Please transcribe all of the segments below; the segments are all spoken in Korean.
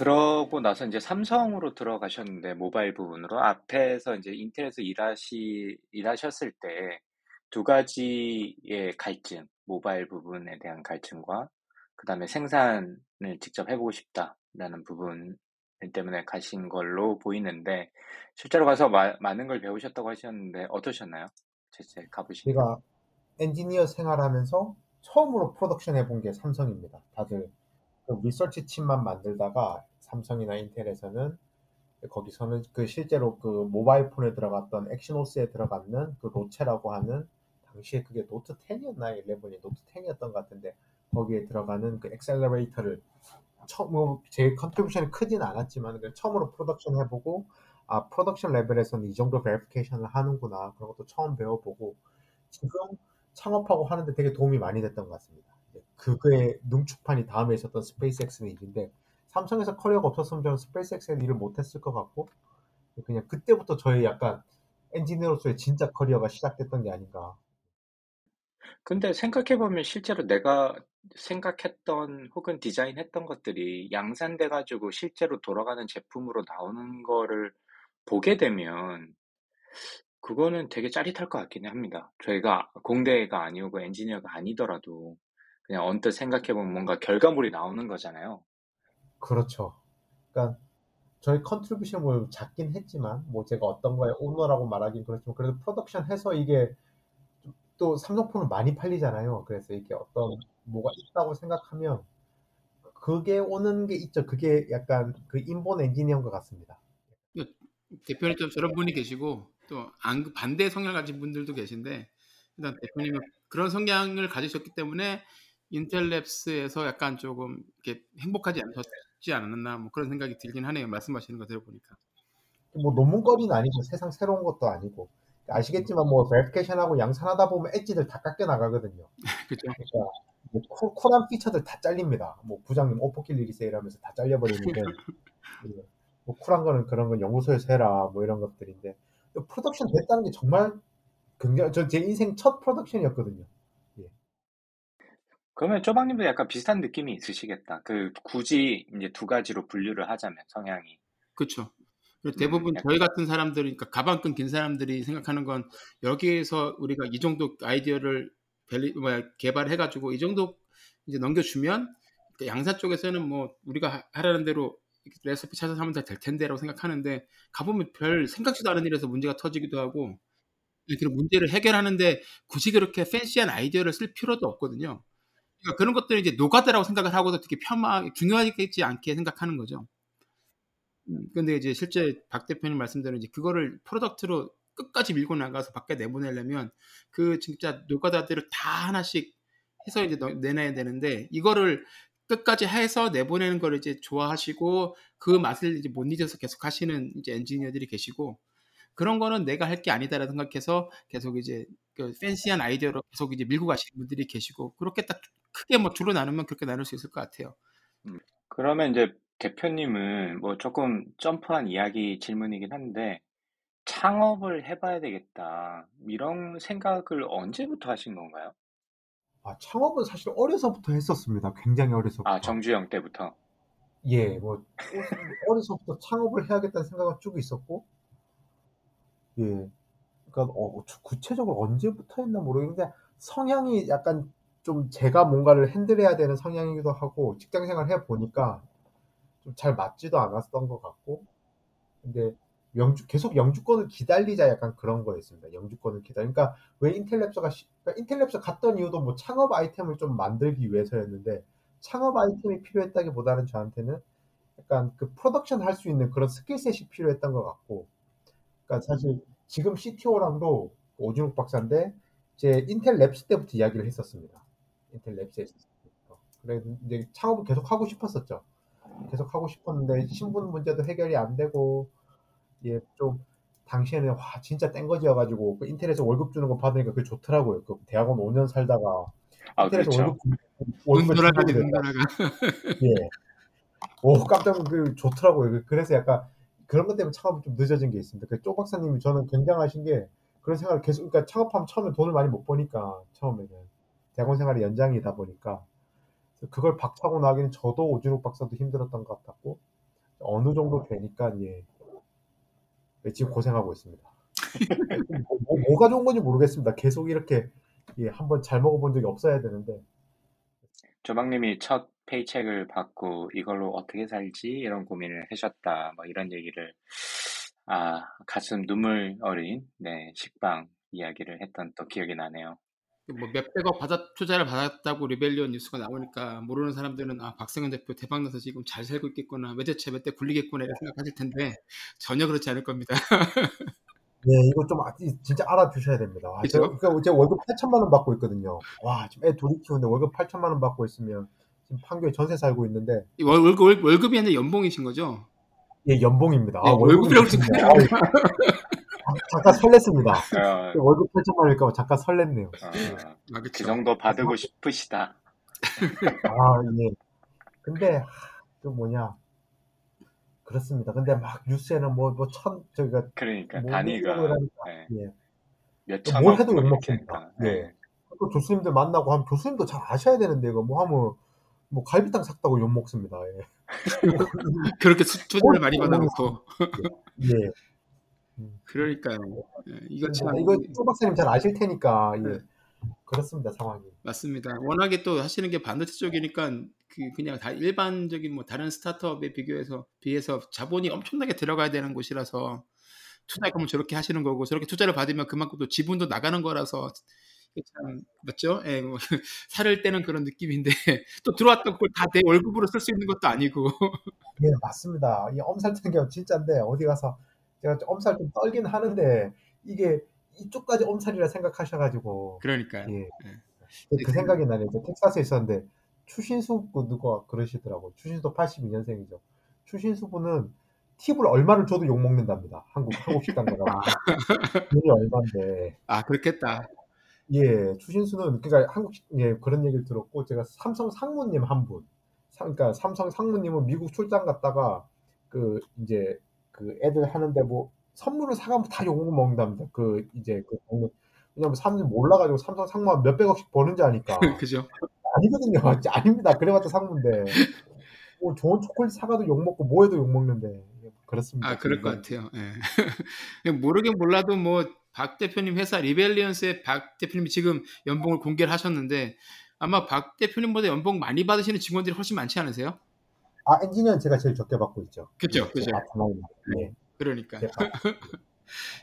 그러고 나서 이제 삼성으로 들어가셨는데 모바일 부분으로 앞에서 이제 인텔에서 일하시 일하셨을 때 두 가지의 갈증, 모바일 부분에 대한 갈증과 그다음에 생산을 직접 해보고 싶다라는 부분 때문에 가신 걸로 보이는데 실제로 가서 마- 많은 걸 배우셨다고 하셨는데 어떠셨나요? 실제 가보시니까. 제가 엔지니어 생활하면서 처음으로 production 해본 게 삼성입니다. 다들 그 리서치 팀만 만들다가 삼성이나 인텔에서는 거기서는 그 실제로 그 mobile phone에 들어갔던 엑시노스에 들어갔는 그 로체라고 하는 당시에 그게 노트 10이었나요? 11이 노트 10이었던 것 같은데 거기에 들어가는 그 accelerator를 처음 뭐 제 contribution이 크진 않았지만 그 처음으로 production 해보고 아 production 레벨에서는 이 정도 verification을 하는구나 그런 것도 처음 배워보고 지금 창업하고 하는데 되게 도움이 많이 됐던 것 같습니다. 그거의 응축판이 다음에 있었던 스페이스X의 일인데 삼성에서 커리어가 없었으면 저는 스페이스X의 일을 못했을 것 같고 그냥 그때부터 저의 약간 엔지니어로서의 진짜 커리어가 시작됐던 게 아닌가. 근데 생각해보면 실제로 내가 생각했던 혹은 디자인했던 것들이 양산돼가지고 실제로 돌아가는 제품으로 나오는 거를 보게 되면 그거는 되게 짜릿할 것 같긴 합니다. 저희가 공대가 아니고 엔지니어가 아니더라도 그냥 언뜻 생각해보면 뭔가 결과물이 나오는 거잖아요. 그렇죠. 그러니까 저희 contribution 뭐 작긴 했지만 뭐 제가 어떤 거에 오너라고 말하긴 그렇지만 그래도 production 해서 이게 또 삼성폰은 많이 팔리잖아요. 그래서 이게 어떤 뭐가 있다고 생각하면 그게 오는 게 있죠. 그게 약간 그 inborn 엔지니어인 것 같습니다. 대표님 좀 저런 분이 계시고 또 안- 반대 성향을 가진 분들도 계신데 일단 대표님은 그런 성향을 가지셨기 때문에 인텔랩스에서 약간 조금 이렇게 행복하지 않으셨 지 않았나 뭐 그런 생각이 들긴 하네요. 말씀하시는 거 들어보니까. 뭐 논문거리는 아니고 세상 새로운 것도 아니고 아시겠지만 뭐 verification하고 양산하다 보면 엣지들 다 깎여 나가거든요. 그죠? 그러니까 뭐 쿨, 쿨한 feature들 다 잘립니다. 뭐 부장님 overkill 이러세요 하면서 다 잘려버리는데 예, 뭐 쿨한 거는 그런 건 연구소에서 해라 뭐 이런 것들인데 또 프로덕션 됐다는 게 정말 굉장히 저 제 인생 첫 프로덕션이었거든요. 그러면 쪼박님도 약간 비슷한 느낌이 있으시겠다. 그 굳이 이제 두 가지로 분류를 하자면 성향이. 그렇죠. 대부분 음, 저희 같은 사람들이 그러니까 가방끈 긴 사람들이 생각하는 건 여기에서 우리가 이 정도 아이디어를 개발해가지고 이 정도 이제 넘겨주면 그 양산 쪽에서는 뭐 우리가 하- 하라는 대로 레시피 찾아서 하면 다 될 텐데라고 생각하는데 가보면 별 생각지도 않은 일에서 문제가 터지기도 하고 그런 문제를 해결하는데 굳이 그렇게 fancy한 아이디어를 쓸 필요도 없거든요. 그러니까 그런 것들을 이제 노가다라고 생각을 하고도 되게 폄하 중요하지 않게 생각하는 거죠. 음, 근데 이제 실제 박 대표님 말씀대로 이제 그거를 product로 끝까지 밀고 나가서 밖에 내보내려면 그 진짜 노가다들을 다 하나씩 해서 이제 너- 내놔야 되는데 이거를 끝까지 해서 내보내는 걸 이제 좋아하시고 그 맛을 이제 못 잊어서 계속 하시는 이제 엔지니어들이 계시고 그런 거는 내가 할 게 아니다라고 생각해서 계속 이제 그 팬시한 아이디어로 계속 이제 밀고 가시는 분들이 계시고 그렇게 딱 크게 뭐 둘로 나누면 그렇게 나눌 수 있을 것 같아요. 그러면 이제 대표님은 뭐 조금 점프한 이야기 질문이긴 한데 창업을 해봐야 되겠다. 이런 생각을 언제부터 하신 건가요? 아 창업은 사실 어려서부터 했었습니다. 굉장히 어려서부터. 아, 정주영 때부터. 예, 뭐 어려서부터 창업을 해야겠다는 생각은 쭉 있었고, 예, 그러니까 어, 구체적으로 언제부터 했나 모르겠는데 성향이 약간 좀 제가 뭔가를 핸들해야 되는 성향이기도 하고 직장 생활 해 보니까 좀 잘 맞지도 않았던 것 같고, 근데 영주 계속 영주권을 기다리자 약간 그런 거였습니다. 영주권을 기다리. 그러니까 왜 인텔랩스가 시- 그러니까 인텔랩스 갔던 이유도 뭐 창업 아이템을 좀 만들기 위해서였는데 창업 아이템이 필요했다기보다는 저한테는 약간 그 production 할 수 있는 그런 skill set이 필요했던 것 같고, 그러니까 사실 지금 CTO랑도 오준욱 박사인데 제 인텔 랩스 때부터 이야기를 했었습니다. 인텔 랩스에 때부터. 그래 이제 창업을 계속 하고 싶었었죠. 계속 하고 싶었는데 신분 문제도 해결이 안 되고 예 좀 당시에는 와 진짜 땡 거지여가지고 그 인터넷에 월급 주는 거 받으니까 그게 좋더라고요. 그 대학원 5년 살다가 아, 인터넷에 그렇죠. 월급 주고 눈 돌아가. 예. 오 깜짝 그 좋더라고요. 그- 그래서 약간 그런 것 때문에 창업이 좀 늦어진 게 있습니다. 그쪼 박사님이 저는 굉장하신 게 그런 생각을 계속 그러니까 창업하면 처음에 돈을 많이 못 버니까 처음에는 대학원 생활이 연장이다 보니까 그걸 박차고 나기는 저도 오준욱 박사도 힘들었던 것 같았고 어느 정도 되니까 예 예, 지금 고생하고 있습니다. 뭐, 가 좋은 건지 모르겠습니다. 계속 이렇게 예, 한번 잘 먹어본 적이 없어야 되는데 조박님이 첫 페이첵을 받고 이걸로 어떻게 살지 이런 고민을 하셨다 뭐 이런 얘기를 아 가슴 눈물 어린 네 식빵 이야기를 했던 또 기억이 나네요. 뭐 몇백억 받아 투자를 받았다고 리벨리온 뉴스가 나오니까 모르는 사람들은 아 박성현 대표 대박 나서 지금 잘 살고 있겠구나 외제차 몇대 굴리겠구나 이렇게 생각하실 텐데 전혀 그렇지 않을 겁니다. 네, 이거 좀 아- 이- 진짜 알아주셔야 됩니다. 와, 그죠? 제가, 그러니까 제가 월급 8천만 원 받고 있거든요. 와, 지금 애 둘이 키우는데 월급 8천만 원 받고 있으면 지금 판교에 전세 살고 있는데 이 월, 월급 월- 월급이 아니라 연봉이신 거죠? 예, 연봉입니다. 예, 월급이라고 좋네요. 생각해요. 잠깐 설렜습니다. 어, 월급 8천만 원일까 봐 잠깐 설렜네요. 어, 아, 그. 정도 받고 싶으시다. 아, 예. 근데 하, 그 뭐냐 그렇습니다. 근데 막 뉴스에는 뭐뭐천 저기가 그러니까 뭐 단위가 하니까, 네, 예. 몇천 뭘원 해도 뭐 욕먹습니다. 하니까. 예. 네. 또 교수님들 만나고 하면 교수님도 잘 아셔야 되는데 이거 뭐 하면 뭐 갈비탕 샀다고 욕 먹습니다. 예. 그렇게 수- 투자를 어, 많이 어, 받아놓고 예. 그러니까요. 예, 이거 참 이거 쪼 박사님 잘 아실 테니까 예. 네. 그렇습니다 상황이. 맞습니다. 워낙에 또 하시는 게 반도체 쪽이니까 그 그냥 다 일반적인 뭐 다른 스타트업에 비교해서 비해서 자본이 엄청나게 들어가야 되는 곳이라서 투자금을 저렇게 하시는 거고 저렇게 투자를 받으면 그만큼 또 지분도 나가는 거라서 참 맞죠? 예, 뭐 살을 떼는 그런 느낌인데 또 들어왔던 그걸 다 내 월급으로 쓸 수 있는 것도 아니고 예 맞습니다. 이 엄살 뜨는 게 진짜인데 어디 가서 제가 좀 엄살 좀 떨긴 하는데 이게 이쪽까지 엄살이라 생각하셔가지고 그러니까요. 예. 네. 그 생각이 나네요. 저 텍사스에 있었는데 추신수 그 누가 그러시더라고. 추신수 82년생이죠. 추신수 분은 팁을 얼마를 줘도 욕 먹는답니다. 한국 한국 식당 가가 돈이 얼마인데. 아 그렇겠다. 예, 추신수는 그러니까 한국 식- 예 그런 얘기를 들었고 제가 삼성 상무님 한 분, 사- 그러니까 삼성 상무님은 미국 출장 갔다가 그 이제 그 애들 하는데 뭐 선물을 사가면 다 욕을 먹는답니다. 그 이제 그 왜냐면 사람들이 몰라가지고 삼성 상무가 몇백억씩 버는지 아니까. 그죠? 아니거든요. 아닙니다. 그래봤자 상무인데. 뭐 좋은 초콜릿 사가도 욕 먹고 뭐해도 욕 먹는데 그렇습니다. 아, 그럴 것 같아요. 예. 모르긴 몰라도 뭐 박 대표님 회사 리벨리언스의 박 대표님이 지금 연봉을 공개를 하셨는데 아마 박 대표님보다 연봉 많이 받으시는 직원들이 훨씬 많지 않으세요? 아 엔지니어는 제가 제일 적게 받고 있죠. 그죠, 그죠. 아트마인. 예. 그러니까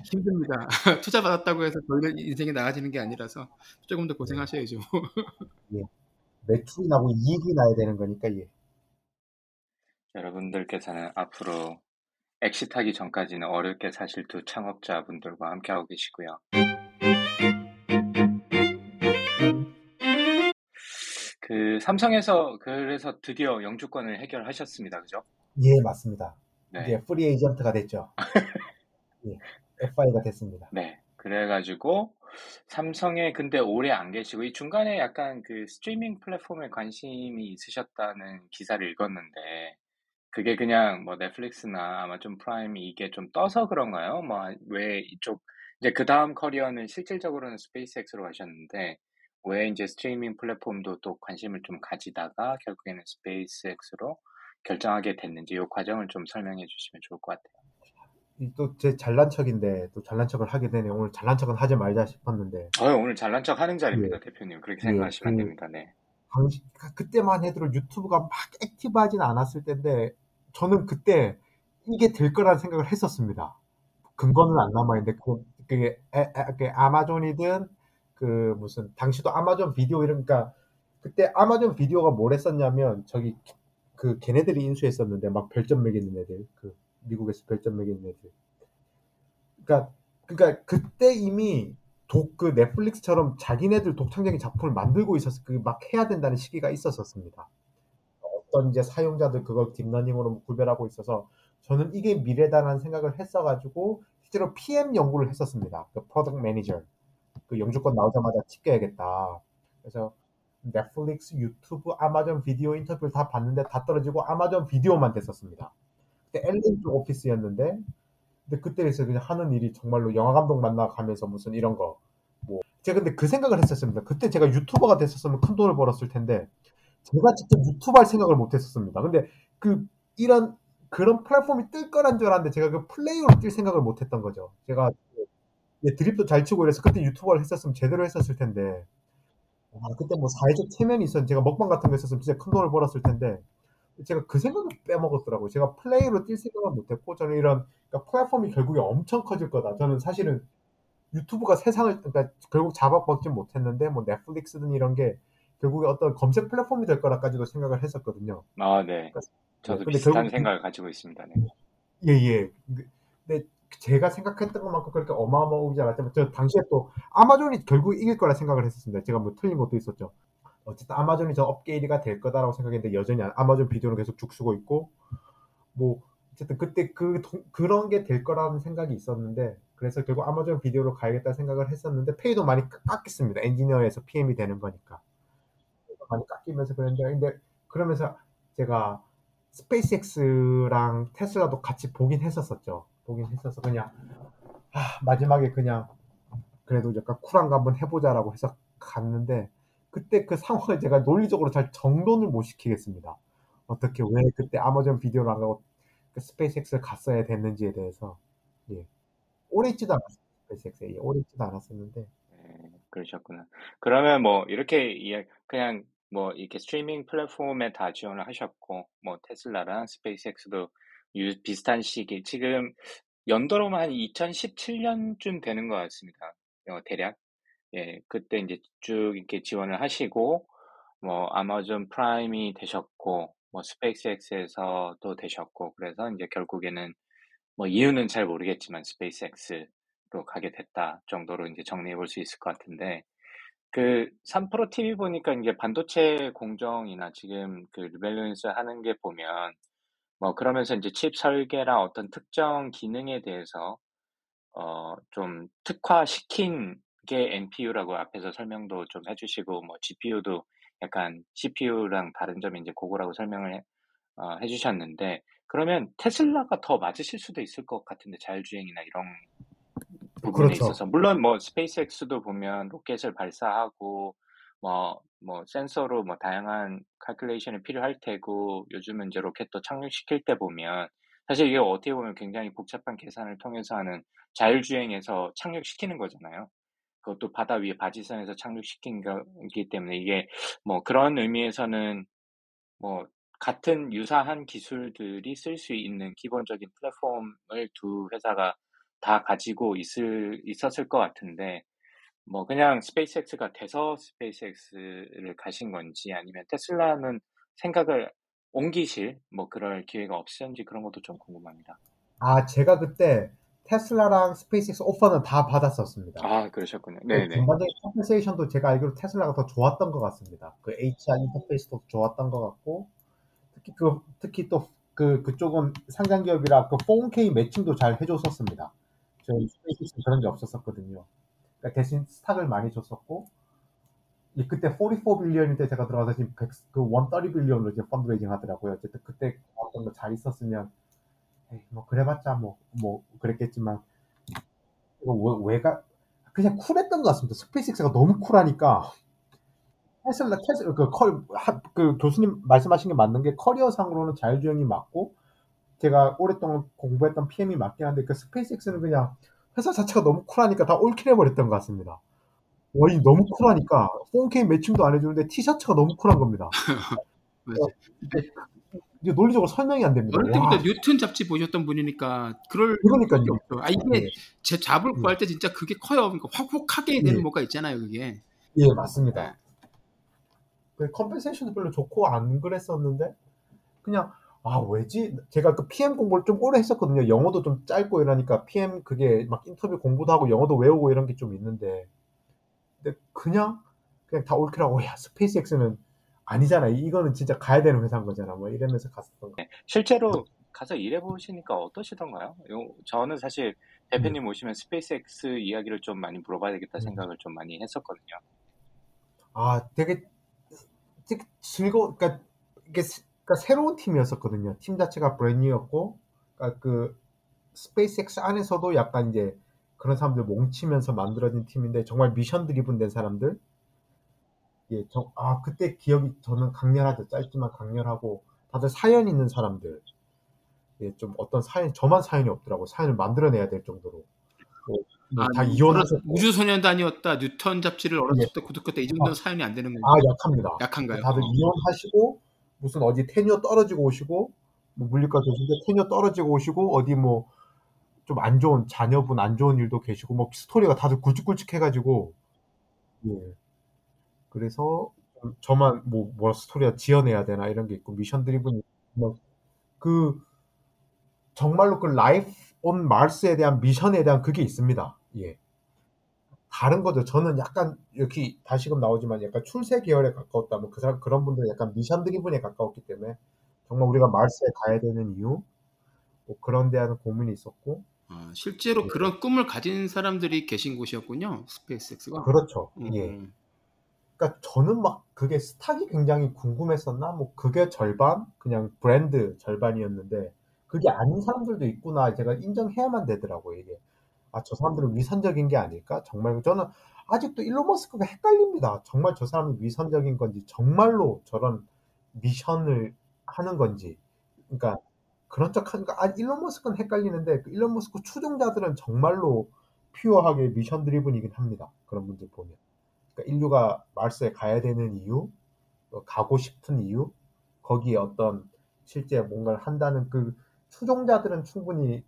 힘듭니다. 투자 받았다고 해서 저희는 인생이 나아지는 게 아니라서 조금 더 고생하셔야죠. 매출이 나고 이익이 나야 되는 거니까 예. 여러분들께서는 앞으로 exit하기 전까지는 어렵게 사실 두 창업자분들과 함께하고 계시고요. 그 삼성에서 그래서 드디어 영주권을 해결하셨습니다. 그죠? 예, 맞습니다. 네. 이제 프리 에이전트가 됐죠. 예. FA가 됐습니다. 네. 그래가지고 삼성에 근데 오래 안 계시고 이 중간에 약간 그 스트리밍 플랫폼에 관심이 있으셨다는 기사를 읽었는데 그게 그냥 뭐 넷플릭스나 아마존 프라임이 이게 좀 떠서 그런가요? 뭐 왜 이쪽 이제 그 다음 커리어는 실질적으로는 스페이스X로 가셨는데 왜 이제 스트리밍 플랫폼도 또 관심을 좀 가지다가 결국에는 스페이스X로 결정하게 됐는지 이 과정을 좀 설명해 주시면 좋을 것 같아요. 또 제 잘난 척인데 또 잘난 척을 하게 되네. 오늘 잘난 척은 하지 말자 싶었는데 어, 오늘 잘난 척 하는 자리입니다, 대표님. 그렇게 예, 생각하시면 안 그- 됩니다. 네. 당시 그때만 해도 유튜브가 막 액티브하진 않았을 때인데 저는 그때 이게 될 거라는 생각을 했었습니다. 근거는 안 남아 있는데 그 그게 에- 에- 그 아마존이든 그 무슨 당시도 아마존 비디오 이런 그러니까 그때 아마존 비디오가 뭘 했었냐면 저기 그 걔네들이 인수했었는데 막 별점 매기는 애들 그 미국에서 별점 매기는 애들 그러니까 그러니까 그때 이미 독 그 넷플릭스처럼 자기네들 독창적인 작품을 만들고 있었 그막 해야 된다는 시기가 있었었습니다. 어떤 이제 사용자들 그걸 deep learning으로 구별하고 있어서 저는 이게 미래다라는 생각을 했어가지고 실제로 PM 연구를 했었습니다. 그 product manager 그 영주권 나오자마자 찍혀야겠다. 그래서 넷플릭스, 유튜브, 아마존 비디오 인터뷰를 다 봤는데 다 떨어지고 아마존 비디오만 됐었습니다. 그때 엘린 쪽 오피스였는데 근데 그때에서 그냥 하는 일이 정말로 영화 감독 만나 가면서 무슨 이런 거 뭐 제가 근데 그 생각을 했었습니다. 그때 제가 유튜버가 됐었으면 큰 돈을 벌었을 텐데 제가 직접 유튜브 할 생각을 못 했었습니다. 근데 그 이런 그런 플랫폼이 뜰 거란 줄 알았는데 제가 그 플레이어로 뛸 생각을 못 했던 거죠. 제가 예, 드립도 잘 치고 이래서 그때 유튜버를 했었으면 제대로 했었을 텐데 아, 그때 뭐 사회적 체면이 있었는데 제가 먹방 같은 거 했었으면 진짜 큰 돈을 벌었을 텐데 제가 그 생각을 빼먹었더라고요. 제가 플레이로 뛸 생각을 못했고 저는 이런 그러니까 플랫폼이 결국에 엄청 커질 거다. 저는 사실은 유튜브가 세상을 그러니까 결국 잡아먹지 못했는데 뭐 넷플릭스든 이런 게 결국에 어떤 검색 플랫폼이 될 거라까지도 생각을 했었거든요. 아, 네. 저도 근데 비슷한 결국- 생각을 가지고 있습니다. 네. 예, 예. 근데 제가 생각했던 것만큼 그렇게 어마어마하지 않았지만 저 당시에 또 아마존이 결국 이길 거라 생각을 했었습니다. 제가 뭐 틀린 것도 있었죠. 어쨌든 아마존이 저 업계 1위가 될 거다라고 생각했는데 여전히 안- 아마존 비디오는 계속 죽쓰고 있고 뭐 어쨌든 그때 그 동- 그런 게 될 거라는 생각이 있었는데 그래서 결국 아마존 비디오로 가야겠다 생각을 했었는데 페이도 많이 깎- 깎였습니다. 엔지니어에서 PM이 되는 거니까 많이 깎이면서 그랬는데 근데 그러면서 제가 스페이스X랑 테슬라도 같이 보긴 했었었죠. 보긴 했어서 그냥 아, 마지막에 그냥 그래도 약간 쿨한 거 한번 해보자라고 해서 갔는데 그때 그 상황을 제가 논리적으로 잘 정돈을 못 시키겠습니다. 어떻게 왜 그때 아마존 비디오를 안 가고 그 스페이스X를 갔어야 됐는지에 대해서 예. 오래 있지도 않았어요. 스페이스X에 예, 오래 있지도 않았었는데 네, 그러셨구나. 그러면 뭐 이렇게 그냥 뭐 이렇게 스트리밍 플랫폼에 다 지원을 하셨고 뭐 테슬라랑 스페이스X도 유- 비슷한 시기 지금 연도로만 한 2017년쯤 되는 것 같습니다. 어, 대략 예 그때 이제 쭉 이렇게 지원을 하시고 뭐 아마존 프라임이 되셨고 뭐 스페이스X에서 또 되셨고 그래서 이제 결국에는 뭐 이유는 잘 모르겠지만 스페이스X로 가게 됐다 정도로 이제 정리해 볼 수 있을 것 같은데 그 3프로 TV 보니까 이제 반도체 공정이나 지금 그 리벨리온스 하는 게 보면 뭐 그러면서 이제 칩 설계랑 어떤 특정 기능에 대해서 어 좀 특화시킨 게 NPU라고 앞에서 설명도 좀 해주시고 뭐 GPU도 약간 CPU랑 다른 점이 이제 그거라고 설명을 해, 어, 해주셨는데 그러면 테슬라가 더 맞으실 수도 있을 것 같은데 자율주행이나 이런 부분에 그렇죠. 있어서 물론 뭐 스페이스X도 보면 로켓을 발사하고 뭐 뭐 센서로 뭐 다양한 칼큘레이션이 필요할 테고 요즘은 이제 로켓도 착륙시킬 때 보면 사실 이게 어떻게 보면 굉장히 복잡한 계산을 통해서 하는 자율주행에서 착륙시키는 거잖아요. 그것도 바다 위에 바지선에서 착륙시킨 거기 때문에 이게 뭐 그런 의미에서는 뭐 같은 유사한 기술들이 쓸 수 있는 기본적인 플랫폼을 두 회사가 다 가지고 있을 있었을 것 같은데 뭐 그냥 스페이스X가 돼서 스페이스X를 가신 건지 아니면 테슬라는 생각을 옮기실 뭐 그럴 기회가 없으신지 그런 것도 좀 궁금합니다. 아 제가 그때 테슬라랑 스페이스X 오퍼는 다 받았었습니다. 아 그러셨군요. 그 네네. 전반적인 compensation도 제가 알기로 테슬라가 더 좋았던 것 같습니다. 그 HR 인터페이스도 좋았던 것 같고 특히 그 특히 또 그 그쪽은 상장 기업이라 그 401K 매칭도 잘 해줬었습니다. 저희 스페이스는 그런 게 없었었거든요. 그러니까 대신 stock을 많이 줬었고 이 그때 44 billion일 때 제가 들어가서 지금 100, 그 130 billion으로 이제 fundraising 하더라고요. 어쨌든 그때 어떤 거 잘 있었으면 에이, 뭐 그래봤자 뭐 뭐 그랬겠지만 이거 왜, 왜가 그냥 쿨했던 것 같습니다. 스페이스X가 너무 쿨하니까 테슬라 테슬 그, 커, 하, 그 교수님 말씀하신 게 맞는 게 커리어상으로는 자율주행이 맞고 제가 오랫동안 공부했던 PM이 맞긴 한데 그 스페이스X는 그냥 회사 자체가 너무 쿨하니까 다 올킬해버렸던 것 같습니다. 와이 너무 쿨하니까 401K 매칭도 안 해주는데 티셔츠가 너무 쿨한 겁니다. 이게 논리적으로 설명이 안 됩니다. 어릴 때부터 와, 뉴튼 잡지 보셨던 분이니까 그럴 그러니까요. 아 이게 예, 제 job을 예, 구할 때 진짜 그게 커요. 그러니까 확 혹하게 되는 예, 뭐가 있잖아요, 그게. 예, 맞습니다. 네. 그 compensation도 별로 좋고 안 그랬었는데 그냥 아, 왜지? 제가 그 PM 공부를 좀 오래 했었거든요. 영어도 좀 짧고 이러니까 PM 그게 막 인터뷰 공부도 하고 영어도 외우고 이런 게 좀 있는데. 근데 그냥, 그냥 다 옳더라고. 야, 스페이스X는 아니잖아. 이거는 진짜 가야 되는 회사인 거잖아. 뭐 이러면서 갔었던 거. 네. 실제로 가서 일해 보시니까 어떠시던가요? 요- 저는 사실 대표님 오시면 스페이스X 이야기를 좀 많이 물어봐야겠다 음. 생각을 좀 많이 했었거든요. 아, 되게, 되게 즐거워, 그러니까 이게 새- 그러니까 새로운 팀이었었거든요. 팀 자체가 brand new였고, 그러니까 그 스페이스X 안에서도 약간 이제 그런 사람들 뭉치면서 만들어진 팀인데 정말 미션 드리븐 된 사람들. 예, 저, 아, 그때 기억이 저는 강렬하죠. 짧지만 강렬하고 다들 사연 있는 사람들. 예, 좀 어떤 사연, 저만 사연이 없더라고. 사연을 만들어내야 될 정도로. 뭐, 아, 이혼하셨고. 우주소년단이었다. 뉴턴 잡지를 어렸을 예. 때 구독했다. 이 정도는 사연이 안 되는 거예요. 아, 약합니다. 약한가요? 다들 어. 이혼하시고 무슨 어디 테뉴어 떨어지고 오시고 뭐 물리과 교수인데 테뉴어 떨어지고 오시고 어디 뭐 좀 안 좋은 자녀분 안 좋은 일도 계시고 뭐 스토리가 다들 굵직굵직해가지고 예 그래서 좀 저만 뭐 뭐라 스토리가 지어내야 되나 이런 게 있고 mission driven 뭐그 정말로 그 life on Mars에 대한 미션에 대한 그게 있습니다. 예. 다른 거죠. 저는 약간 이렇게 다시금 나오지만 약간 출세 계열에 가까웠다. 뭐 그 사람 그런 분들은 약간 mission driven에 가까웠기 때문에 정말 우리가 마스에 가야 되는 이유 뭐 그런 데 대한 고민이 있었고 아, 실제로 예. 그런 꿈을 가진 사람들이 계신 곳이었군요. 스페이스X가. 그렇죠. 음, 예. 음. 그러니까 저는 막 그게 스탁이 굉장히 궁금했었나? 뭐 그게 절반 그냥 브랜드 절반이었는데 그게 아닌 사람들도 있구나. 제가 인정해야만 되더라고요, 이게. 아, 저 사람들은 위선적인 게 아닐까? 정말 저는 아직도 일론 머스크가 헷갈립니다. 정말 저 사람이 위선적인 건지, 정말로 저런 미션을 하는 건지. 그러니까 그런 척 하니까 아, 일론 머스크는 헷갈리는데 그 일론 머스크 추종자들은 정말로 퓨어하게 미션 드리븐이긴 합니다. 그런 분들 보면. 그러니까 인류가 마르스에 가야 되는 이유, 어, 가고 싶은 이유, 거기에 어떤 실제 뭔가를 한다는 그 추종자들은 충분히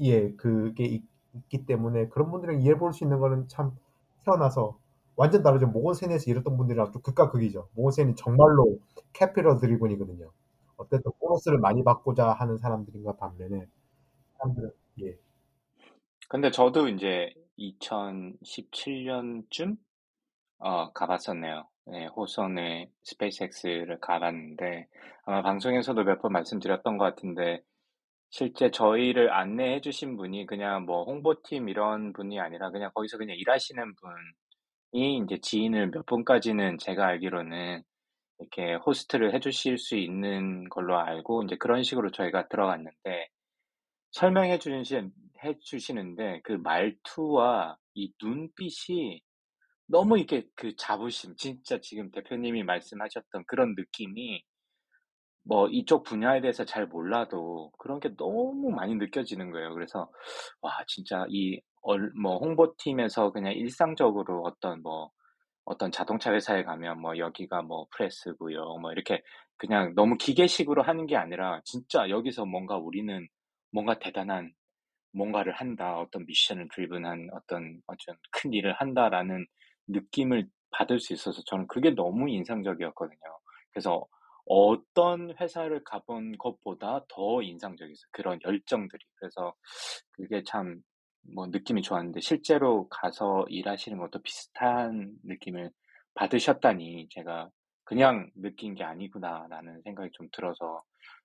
예 그게 있, 기 때문에 그런 분들이랑 이해해 볼 수 있는 거는 참 태어나서 완전 다르죠. 모건스탠에서 이랬던 분들이랑 좀 극과 극이죠. 모건스탠이 정말로 capital driven이거든요. 어쨌든 보너스를 많이 받고자 하는 사람들인가 반면에 사람들은 예 근데 저도 이제 2017년쯤 어, 가봤었네요. 네, 호손의 스페이스X를 가봤는데 아마 방송에서도 몇 번 말씀드렸던 것 같은데 실제 저희를 안내해 주신 분이 그냥 뭐 홍보팀 이런 분이 아니라 그냥 거기서 그냥 일하시는 분이 이제 지인을 몇 분까지는 제가 알기로는 이렇게 호스트를 해 주실 수 있는 걸로 알고 이제 그런 식으로 저희가 들어갔는데 설명해 주신 해 주시는데 그 말투와 이 눈빛이 너무 이렇게 그 자부심, 진짜 지금 대표님이 말씀하셨던 그런 느낌이 뭐 이쪽 분야에 대해서 잘 몰라도 그런 게 너무 많이 느껴지는 거예요. 그래서 와, 진짜 이 얼, 뭐 홍보팀에서 그냥 일상적으로 어떤 뭐 어떤 자동차 회사에 가면 뭐 여기가 뭐 프레스고요. 뭐 이렇게 그냥 너무 기계식으로 하는 게 아니라 진짜 여기서 뭔가 우리는 뭔가 대단한 뭔가를 한다. 어떤 미션을 드리븐한 어떤 어떤 큰 일을 한다라는 느낌을 받을 수 있어서 저는 그게 너무 인상적이었거든요. 그래서 어떤 회사를 가본 것보다 더 인상적이었어요. 그런 열정들이. 그래서 그게 참 뭐 느낌이 좋았는데 실제로 가서 일하시는 것도 비슷한 느낌을 받으셨다니 제가 그냥 느낀 게 아니구나라는 생각이 좀 들어서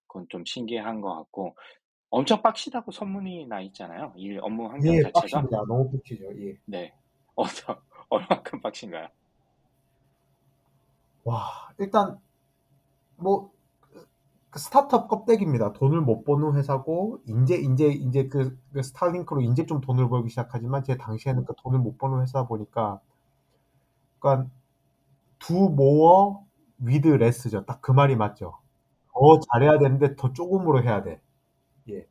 그건 좀 신기한 것 같고 엄청 빡시다고 소문이 나 있잖아요. 일 업무 환경 예, 자체가. 빡십니다. 너무 빡치죠. 예. 네. 어떤 얼마큼 빡신가요? 와, 일단 뭐그 스타트업 껍데기입니다. 돈을 못 버는 회사고 이제 이제 이제 그, 그 스타링크로 이제 좀 돈을 벌기 시작하지만 제 당시에는 그 돈을 못 버는 회사 보니까 그러니까 do more with less죠. 딱 그 말이 맞죠. 더 잘해야 되는데 더 조금으로 해야 돼. 예.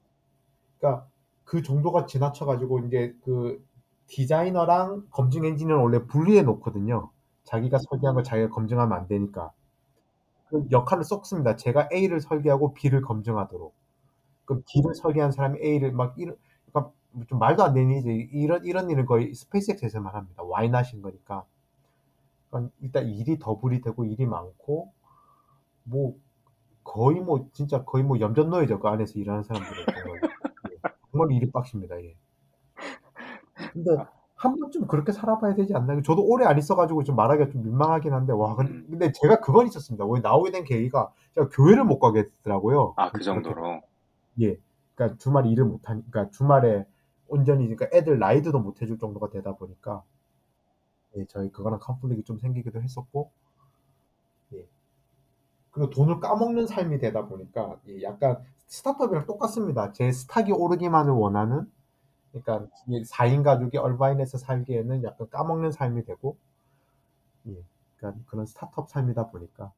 그러니까 그 정도가 지나쳐 가지고 이제 그 디자이너랑 검증 엔지니어는 원래 분리해 놓거든요. 자기가 설계한 걸 자기가 검증하면 안 되니까. 그 역할을 섞습니다. 제가 A를 설계하고 B를 검증하도록. 그럼 B를 설계한 사람이 A를 막 이런, 그러니까 좀 말도 안 되는 일이지. 이런, 이런 일은 거의 스페이스X에서만 합니다. 와인하신 거니까. 그러니까 일단 일이 더블이 되고 일이 많고, 뭐, 거의 뭐 진짜 거의 뭐 염전노예죠 그 안에서 일하는 사람들은 정말, 예. 정말 일이 빡십니다. 예. 근데 한 번쯤 그렇게 살아봐야 되지 않나? 저도 오래 안 있어가지고 좀 말하기가 좀 민망하긴 한데 와 음. 근데 제가 그건 있었습니다. 왜 나오게 된 계기가 제가 교회를 못 가게 됐더라고요. 아, 그 그렇게 정도로. 예. 그러니까 주말에 일을 못 하니까 그러니까 주말에 온전히 그러니까 애들 라이드도 못 해줄 정도가 되다 보니까 예, 저희 그거랑 컨플릭이 좀 생기기도 했었고 예. 그리고 돈을 까먹는 삶이 되다 보니까 예, 약간 스타트업이랑 똑같습니다. 제 스탁이 오르기만을 원하는 그러니까 4인 가족이 얼바인에서 살기에는 약간 까먹는 삶이 되고 예. 그러니까 그런 스타트업 삶이다 보니까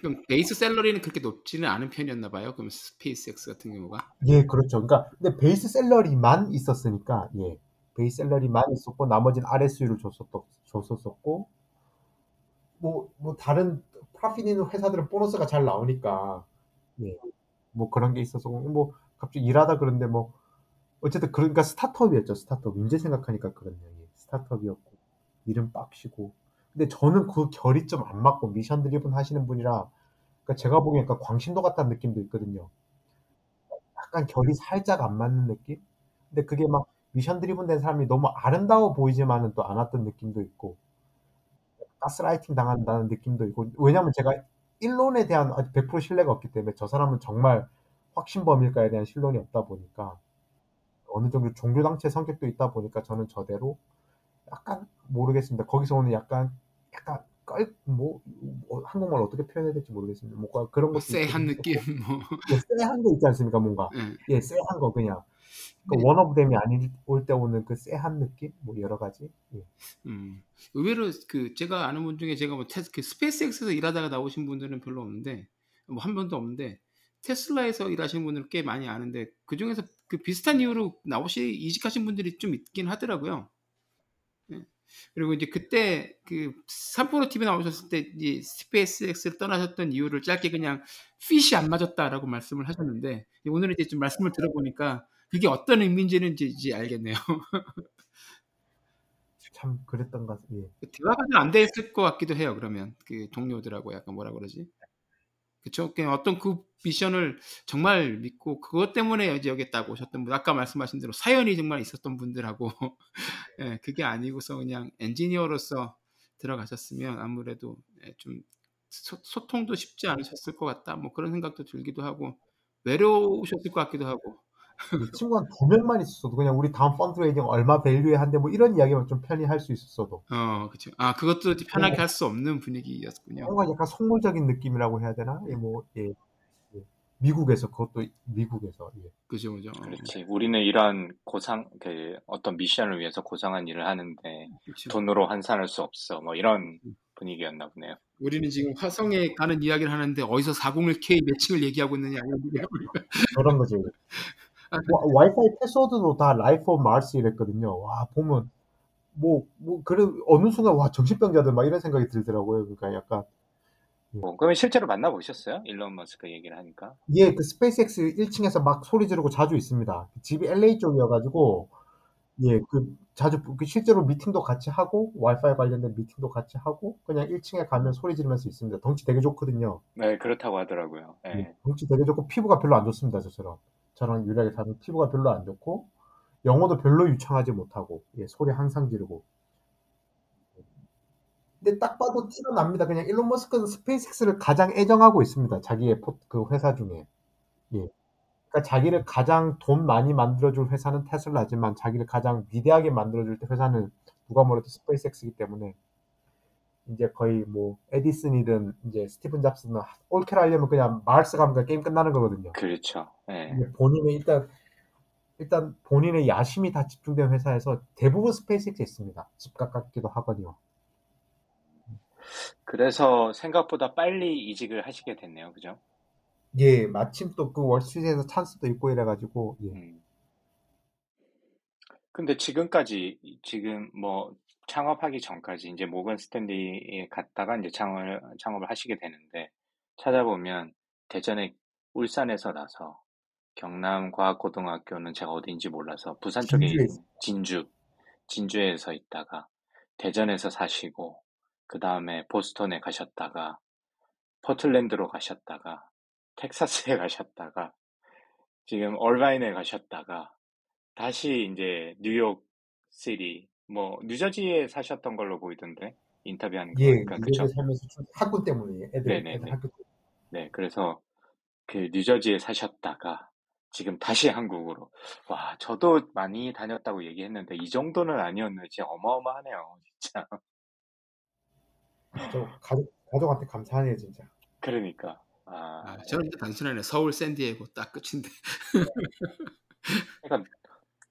그럼 base salary는 그렇게 높지는 않은 편이었나 봐요. 그럼 스페이스X 같은 경우가. 예, 그렇죠. 그러니까 근데 base salary만 있었으니까 예. base salary만 있었고 나머지는 RSU를 줬었, 줬었었고 뭐, 뭐 다른 profit 있는 회사들은 보너스가 잘 나오니까 예. 뭐 그런 게 있어서 뭐 갑자기 일하다 그런데 뭐 어쨌든 그러니까 스타트업이었죠. 스타트업. 이제 생각하니까 그렇네요. 예. 스타트업이었고 일은 빡시고 근데 저는 그 결이 좀 안 맞고 미션 드리븐 하시는 분이라 그러니까 제가 보기엔 약간 광신도 같다는 느낌도 있거든요. 약간 결이 살짝 안 맞는 느낌? 근데 그게 막 미션 드리븐 된 사람이 너무 아름다워 보이지만은 또 않았던 느낌도 있고 가스라이팅 당한다는 느낌도 있고 왜냐면 제가 일론에 대한 아직 100% 신뢰가 없기 때문에 저 사람은 정말 확신범일까에 대한 신론이 없다 보니까 어느 정도 종교 단체 성격도 있다 보니까 저는 저대로 약간 모르겠습니다. 거기서 오는 약간 약간 껄, 뭐, 뭐 한국말 어떻게 표현해야 될지 모르겠습니다. 뭔가 그런 것도 쎄한 느낌 뭐. 예, 쎄한 거 있지 않습니까? 뭔가 예. 예, 쎄한 거 그냥 그 네. one of them이 아닐 때 오는 그 쎄한 느낌 뭐 여러 가지 예. 음. 의외로 그 제가 아는 분 중에 제가 뭐 테스 그 스페이스X에서 일하다가 나오신 분들은 별로 없는데 뭐 한 번도 없는데 테슬라에서 일하시는 분들은 꽤 많이 아는데 그 중에서 그 비슷한 이유로 나오시 이직하신 분들이 좀 있긴 하더라고요. 예. 그리고 이제 그때 그 삼프로 TV 나오셨을 때 이제 스페이스X를 떠나셨던 이유를 짧게 그냥 핏이 안 맞았다라고 말씀을 하셨는데 오늘은 이제 좀 말씀을 들어보니까 그게 어떤 의미인지는 이제, 이제 알겠네요. 참 그랬던 것 같아요. 예. 대화가 잘안 됐을 것 같기도 해요. 그러면 그 동료들하고 약간 뭐라 그러지? 그쵸? 그냥 어떤 그 미션을 정말 믿고 그것 때문에 이제 여기 딱 오셨던 분, 아까 말씀하신 대로 사연이 정말 있었던 분들하고 예, 그게 아니고서 그냥 엔지니어로서 들어가셨으면 아무래도 예, 좀 소, 소통도 쉽지 않으셨을 것 같다. 뭐 그런 생각도 들기도 하고 외로우셨을 것 같기도 하고 이 친구 한두 명만 있었어도 그냥 우리 다음 펀드레이징 얼마 밸류에 한데 뭐 이런 이야기만 좀 편히 할 수 있었어도 어 그렇죠. 아 그것도 편하게 네. 할수 없는 분위기였군요. 뭔가 약간 속물적인 느낌이라고 해야 되나? 예, 뭐 예, 예. 미국에서 그것도 미국에서 예. 그죠 그죠. 어, 그렇지. 우리는 이런 고상, 그, 어떤 미션을 위해서 고상한 일을 하는데 그렇죠. 돈으로 환산할 수 없어. 뭐 이런 분위기였나 보네요. 우리는 지금 화성에 가는 이야기를 하는데 어디서 401k matching을 얘기하고 있느냐 이런 있어요. 그런 거죠. 아, 와, 와이파이 패스워드도 다 life of Mars 이랬거든요. 와 보면 뭐 뭐 그래 어느 순간 와 정신병자들 막 이런 생각이 들더라고요. 그러니까 약간 뭐, 그러면 실제로 만나보셨어요? 일론 머스크 얘기를 하니까. 예, 그 스페이스X 1층에서 막 소리 지르고 자주 있습니다. 집이 LA 쪽이어가지고 예, 그 자주 그 실제로 미팅도 같이 하고 와이파이 관련된 미팅도 같이 하고 그냥 1층에 가면 소리 지르면서 있습니다. 덩치 되게 좋거든요. 네, 그렇다고 하더라고요. 예. 예, 덩치 되게 좋고 피부가 별로 안 좋습니다. 저처럼 저랑 유리하게 사는 피부가 별로 안 좋고 영어도 별로 유창하지 못하고 예, 소리 항상 지르고 근데 딱 봐도 티가 납니다. 그냥 일론 머스크는 스페이스X를 가장 애정하고 있습니다. 자기의 포- 그 회사 중에. 예. 그러니까 자기를 가장 돈 많이 만들어줄 회사는 테슬라지만 자기를 가장 위대하게 만들어줄 때 회사는 누가 뭐래도 스페이스X이기 때문에 이제 거의 뭐 에디슨이든 이제 스티븐 잡스는 올킬 하려면 그냥 Mars 가면 게임 끝나는 거거든요. 그렇죠. 예. 이게 본인의 일단 일단 본인의 야심이 다 집중된 회사에서 대부분 스페이스X에 있습니다. 집 가깝기도 하거든요. 그래서 생각보다 빨리 이직을 하시게 됐네요. 그죠? 예, 마침 또 그 월스트리트에서 찬스도 있고 이래가지고 예. 음. 근데 지금까지, 지금 뭐, 창업하기 전까지 이제 모건 스탠리에 갔다가 이제 창업을, 창업을 하시게 되는데, 찾아보면 대전에 울산에서 나서 경남 과학고등학교는 제가 어디인지 몰라서 부산 쪽에 진주에 있는 진주, 진주에서 있다가 대전에서 사시고, 그 다음에 보스턴에 가셨다가, 포틀랜드로 가셨다가 텍사스에 가셨다가 지금 얼바인에 가셨다가 다시 이제 뉴욕 시리 뭐 뉴저지에 사셨던 걸로 보이던데 인터뷰하는 거 예, 그쵸? 뉴저지 살면서 좀 학군 때문에 애들, 네네네. 애들 학교 때문에. 네, 그래서 그 뉴저지에 사셨다가 지금 다시 한국으로 와 저도 많이 다녔다고 얘기했는데 이 정도는 아니었는지 어마어마하네요 진짜 저 가족 가족한테 감사하네요 진짜. 그러니까 아 아, 저는 이제 단순하네. 서울 샌디에고 딱 끝인데. 그러니까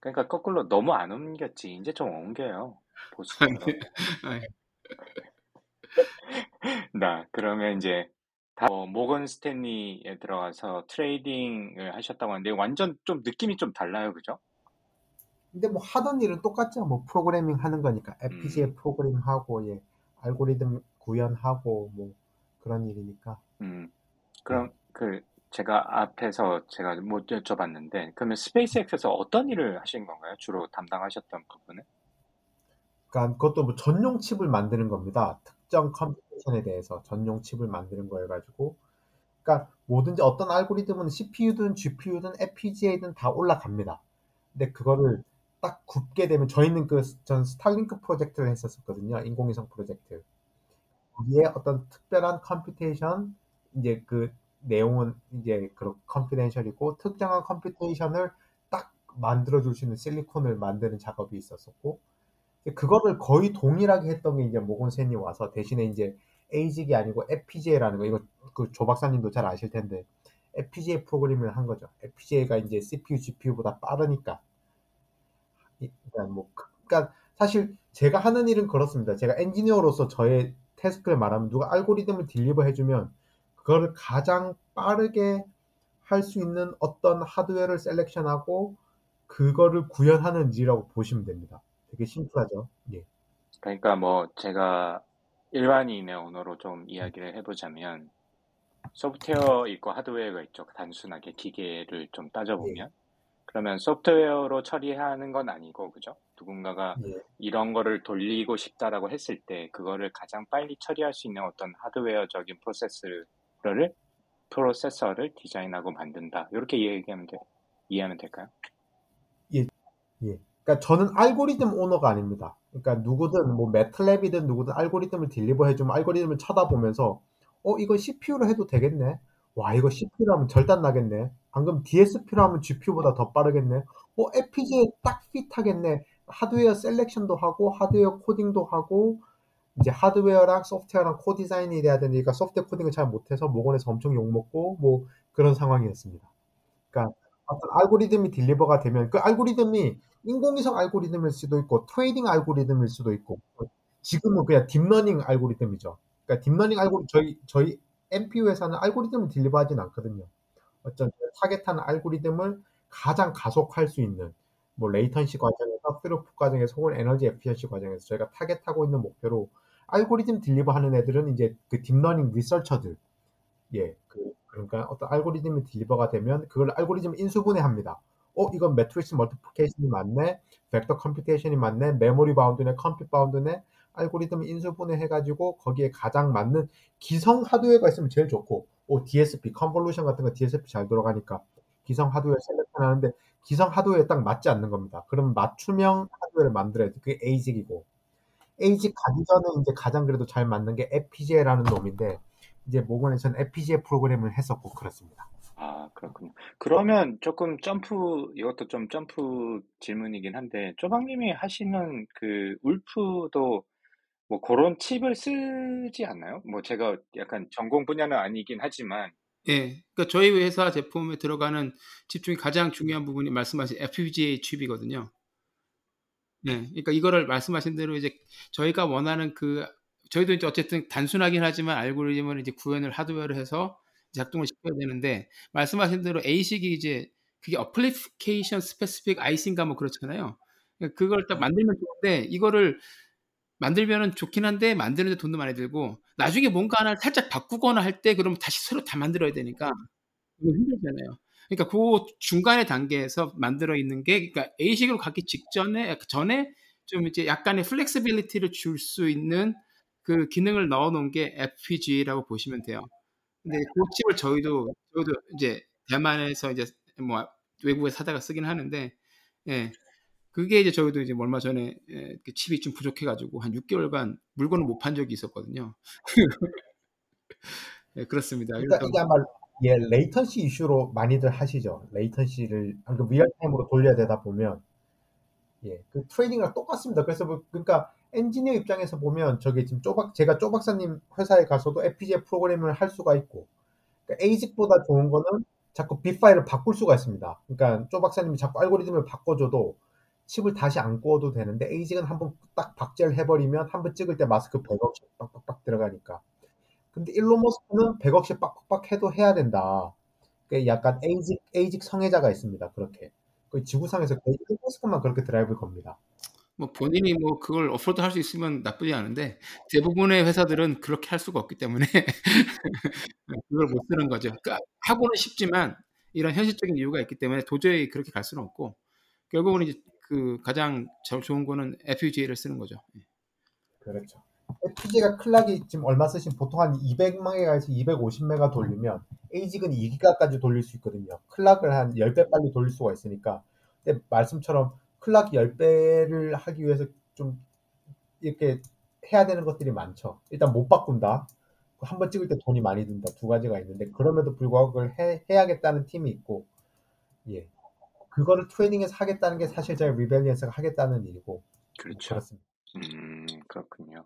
그러니까 거꾸로 너무 안 옮겼지 이제 좀 옮겨요 아니, 나 그러면 이제 다 어, 모건 스탠리에 들어가서 트레이딩을 하셨다고 하는데 완전 좀 느낌이 좀 달라요 그죠? 근데 뭐 하던 일은 똑같죠. 뭐 프로그래밍 하는 거니까 FPGA 음. 프로그램 하고 예 알고리즘 구현하고 뭐 그런 일이니까. 음, 그럼 그 제가 앞에서 제가 못 여쭤봤는데 그러면 스페이스X에서 어떤 일을 하신 건가요? 주로 담당하셨던 부분은? 그러니까 그것도 뭐 전용 칩을 만드는 겁니다. 특정 computation에 대해서 전용 칩을 만드는 거여 가지고, 그러니까 뭐든지 어떤 알고리즘은 CPU든 GPU든 FPGA든 다 올라갑니다. 근데 그거를 딱 굽게 되면 저희는 그 전 스타링크 프로젝트를 했었거든요. 인공위성 프로젝트. 거기에 어떤 특별한 computation 이제 그 내용은 이제 그런 confidential이고 특정한 computation을 딱 만들어 줄 수 있는 실리콘을 만드는 작업이 있었었고 그거를 거의 동일하게 했던 게 이제 모건 스탠리 와서 대신에 이제 에이직이 아니고 FPGA라는 거 이거 그 조 박사님도 잘 아실 텐데 FPGA 프로그램을 한 거죠. FPGA가 이제 CPU, GPU보다 빠르니까. 이- 그러니까 뭐 그- 그러니까 사실 제가 하는 일은 그렇습니다. 제가 엔지니어로서 저의 task를 말하면 누가 알고리즘을 deliver 해주면 그거를 가장 빠르게 할 수 있는 어떤 하드웨어를 셀렉션하고 그거를 구현하는 일이라고 보시면 됩니다. 되게 심플하죠. 예. 그러니까 뭐 제가 일반인의 언어로 좀 이야기를 해보자면 소프트웨어 있고 하드웨어가 있죠. 단순하게 기계를 좀 따져보면 그러면 소프트웨어로 처리하는 건 아니고 그죠? 누군가가 예. 이런 거를 돌리고 싶다라고 했을 때 그거를 가장 빨리 처리할 수 있는 어떤 하드웨어적인 프로세스를 프로세서를 디자인하고 만든다. 이렇게 얘기하면 돼. 이해하면 될까요? 그러니까 저는 알고리즘 오너가 아닙니다. 그러니까 누구든 뭐 매틀랩이든 누구든 알고리즘을 딜리버 해주면 알고리즘을 쳐다보면서 어 이거 CPU로 해도 되겠네. 와 이거 CPU로 하면 절단 나겠네. 방금 DSP로 하면 GPU보다 더 빠르겠네. 어 FPGA에 딱 핏하겠네. 하드웨어 셀렉션도 하고 하드웨어 코딩도 하고 이제 하드웨어랑 소프트웨어랑 co-design이 돼야 되니까 소프트웨어 코딩을 잘 못해서 모건에서 엄청 욕먹고 뭐 그런 상황이었습니다. 그러니까 어떤 알고리즘이 deliver가 되면 그 알고리즘이 인공위성 알고리즘일 수도 있고 trading 알고리즘일 수도 있고 지금은 그냥 딥러닝 알고리즘이죠. 그러니까 딥러닝 알고리즘 저희 저희 NPU 회사는 알고리즘을 deliver하진 않거든요. 어떤 타겟하는 알고리즘을 가장 가속할 수 있는 뭐 레이턴시 과정에서 스루프 과정에서 혹은 에너지 에피션시 과정에서 저희가 타겟하고 있는 목표로 알고리즘 deliver 하는 애들은 이제 그 딥러닝 리서처들 예, 그, 그러니까 어떤 알고리즘이 deliver가 되면 그걸 알고리즘 인수분해 합니다. 어, 이건 matrix multiplication이 많네, vector computation이 많네, memory bound네, compute bound네, 알고리즘 인수분해 해가지고 거기에 가장 맞는 기성 하드웨어가 있으면 제일 좋고, 오, DSP, convolution 같은 거 DSP 잘 들어가니까 기성 하드웨어 selection 하는데 기성 하드웨어에 딱 맞지 않는 겁니다. 그럼 맞춤형 하드웨어를 만들어야 돼. 그게 ASIC이고. 에이직 가기 전에 이제 가장 그래도 잘 맞는 게 FPGA라는 놈인데, 이제 모건에서는 FPGA 프로그램을 했었고 그렇습니다. 아, 그렇군요. 그러면 조금 점프, 이것도 좀 점프 질문이긴 한데, 쪼박님이 하시는 그 울프도 뭐 그런 칩을 쓰지 않나요? 뭐 제가 약간 전공 분야는 아니긴 하지만, 예. 그러니까 저희 회사 제품에 들어가는 칩 중에 가장 중요한 부분이 말씀하신 FPGA 칩이거든요. 네. 그러니까 이거를 말씀하신 대로 이제 저희가 원하는 그 저희도 이제 어쨌든 단순하긴 하지만 알고리즘을 이제 구현을 하드웨어를 해서 작동을 시켜야 되는데 말씀하신 대로 ASIC이 이제 그게 application specific IC인가 뭐 그렇잖아요. 그러니까 그걸 딱 만들면 좋은데 이거를 만들면은 좋긴 한데 만드는데 돈도 많이 들고 나중에 뭔가 하나 살짝 바꾸거나 할 때 그러면 다시 새로 다 만들어야 되니까 힘들잖아요. 그러니까 그 중간의 단계에서 만들어 있는 게 그러니까 ASIC으로 가기 직전에 전에 좀 이제 약간의 flexibility를 줄 수 있는 그 기능을 넣어 놓은 게 FPGA라고 보시면 돼요. 근데 그 칩을 저희도 저희도 이제 대만에서 이제 뭐 외국에 사다가 쓰긴 하는데 예. 그게 이제 저희도 이제 얼마 전에 예, 그 칩이 좀 부족해 가지고 한 6개월간 물건을 못 판 적이 있었거든요. 예, 그렇습니다. 그러니까 이게 아마 예, latency 이슈로 많이들 하시죠. latency를 그 real time으로 돌려야 되다 보면 예, 그 trading이랑 똑같습니다. 그래서 뭐, 그러니까 엔지니어 입장에서 보면 저게 지금 쪼박 제가 쪼박사님 회사에 가서도 FPGA 프로그램을 할 수가 있고 그러니까 ASIC보다 좋은 거는 자꾸 빗 파일을 바꿀 수가 있습니다. 그러니까 쪼박사님이 자꾸 알고리즘을 바꿔줘도 칩을 다시 안 구워도 되는데 ASIC은 한번 딱 박제를 해버리면 한 번 찍을 때 마스크 100억씩 빡빡빡 들어가니까. 근데 일론 머스크는 100억씩 빡빡빡 해도 해야 된다. 그 약간 ASIC, ASIC 성애자가 있습니다. 그렇게. 그 지구상에서 거의 일론 머스크만 그렇게 드라이브를 겁니다. 뭐 본인이 뭐 그걸 어프로드 할 수 있으면 나쁘지 않은데 대부분의 회사들은 그렇게 할 수가 없기 때문에 그걸 못 쓰는 거죠. 그러니까 하고는 싶지만 이런 현실적인 이유가 있기 때문에 도저히 그렇게 갈 수는 없고 결국은 이제 그 가장 저- 좋은 거는 FPGA를 쓰는 거죠. 예. 그렇죠. FPGA가 clock이 지금 얼마 쓰신 보통 한 200메가에서 250메가 돌리면 ASIC은 2기가까지 돌릴 수 있거든요. clock을 한 10배 빨리 돌릴 수가 있으니까. 근데 말씀처럼 clock 10배를 하기 위해서 좀 이렇게 해야 되는 것들이 많죠. 일단 못 바꾼다. 한 번 찍을 때 돈이 많이 든다. 두 가지가 있는데 그럼에도 불구하고 그걸 해, 해야겠다는 팀이 있고 예. 그거를 trading에서 하겠다는 게 사실 저희 Rebellions가 하겠다는 일이고 그렇죠. 그렇습니다. 음, 그렇군요.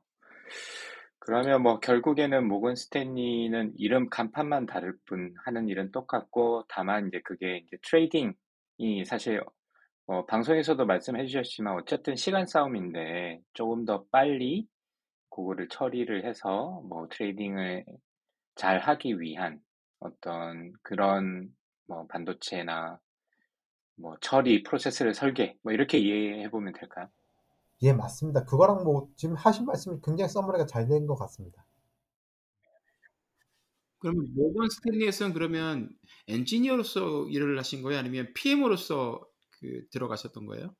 그러면 뭐 결국에는 모건 스탠리는 이름 간판만 다를 뿐 하는 일은 똑같고 다만 이제 그게 이제 trading이 사실 어, 방송에서도 말씀해 주셨지만 어쨌든 시간 싸움인데 조금 더 빨리 그거를 처리를 해서 뭐 trading을 잘 하기 위한 어떤 그런 뭐 반도체나 뭐 처리 프로세스를 설계 뭐 이렇게 이해해 보면 될까요? 예, 맞습니다. 그거랑 뭐 지금 하신 말씀이 굉장히 서머리가 잘 된 것 같습니다. 그러면 모건 스탠리에서는 그러면 엔지니어로서 일을 하신 거예요? 아니면 PM으로서 그 들어가셨던 거예요?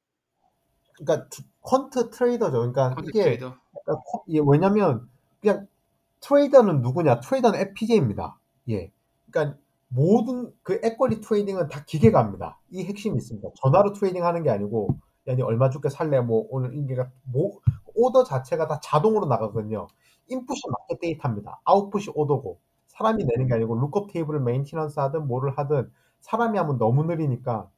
그러니까 주- 퀀트 트레이더죠. 그러니까 콘텐츠 이게 트레이더. 그러니까 코- 예, 왜냐면 그냥 트레이더는 누구냐? 트레이더는 FPGA입니다. 예. 그러니까 모든 그 equity trading은 다 기계가 합니다. 이 핵심이 있습니다. 전화로 trading 하는 게 아니고 야 니 얼마 줄게 살래? 뭐 오늘 이게가 뭐 오더 자체가 다 자동으로 나가거든요. input이 market 데이터입니다. 아웃풋이 오더고 사람이 내는 게 아니고 lookup table을 maintenance 하든 뭐를 하든 사람이 하면 너무 느리니까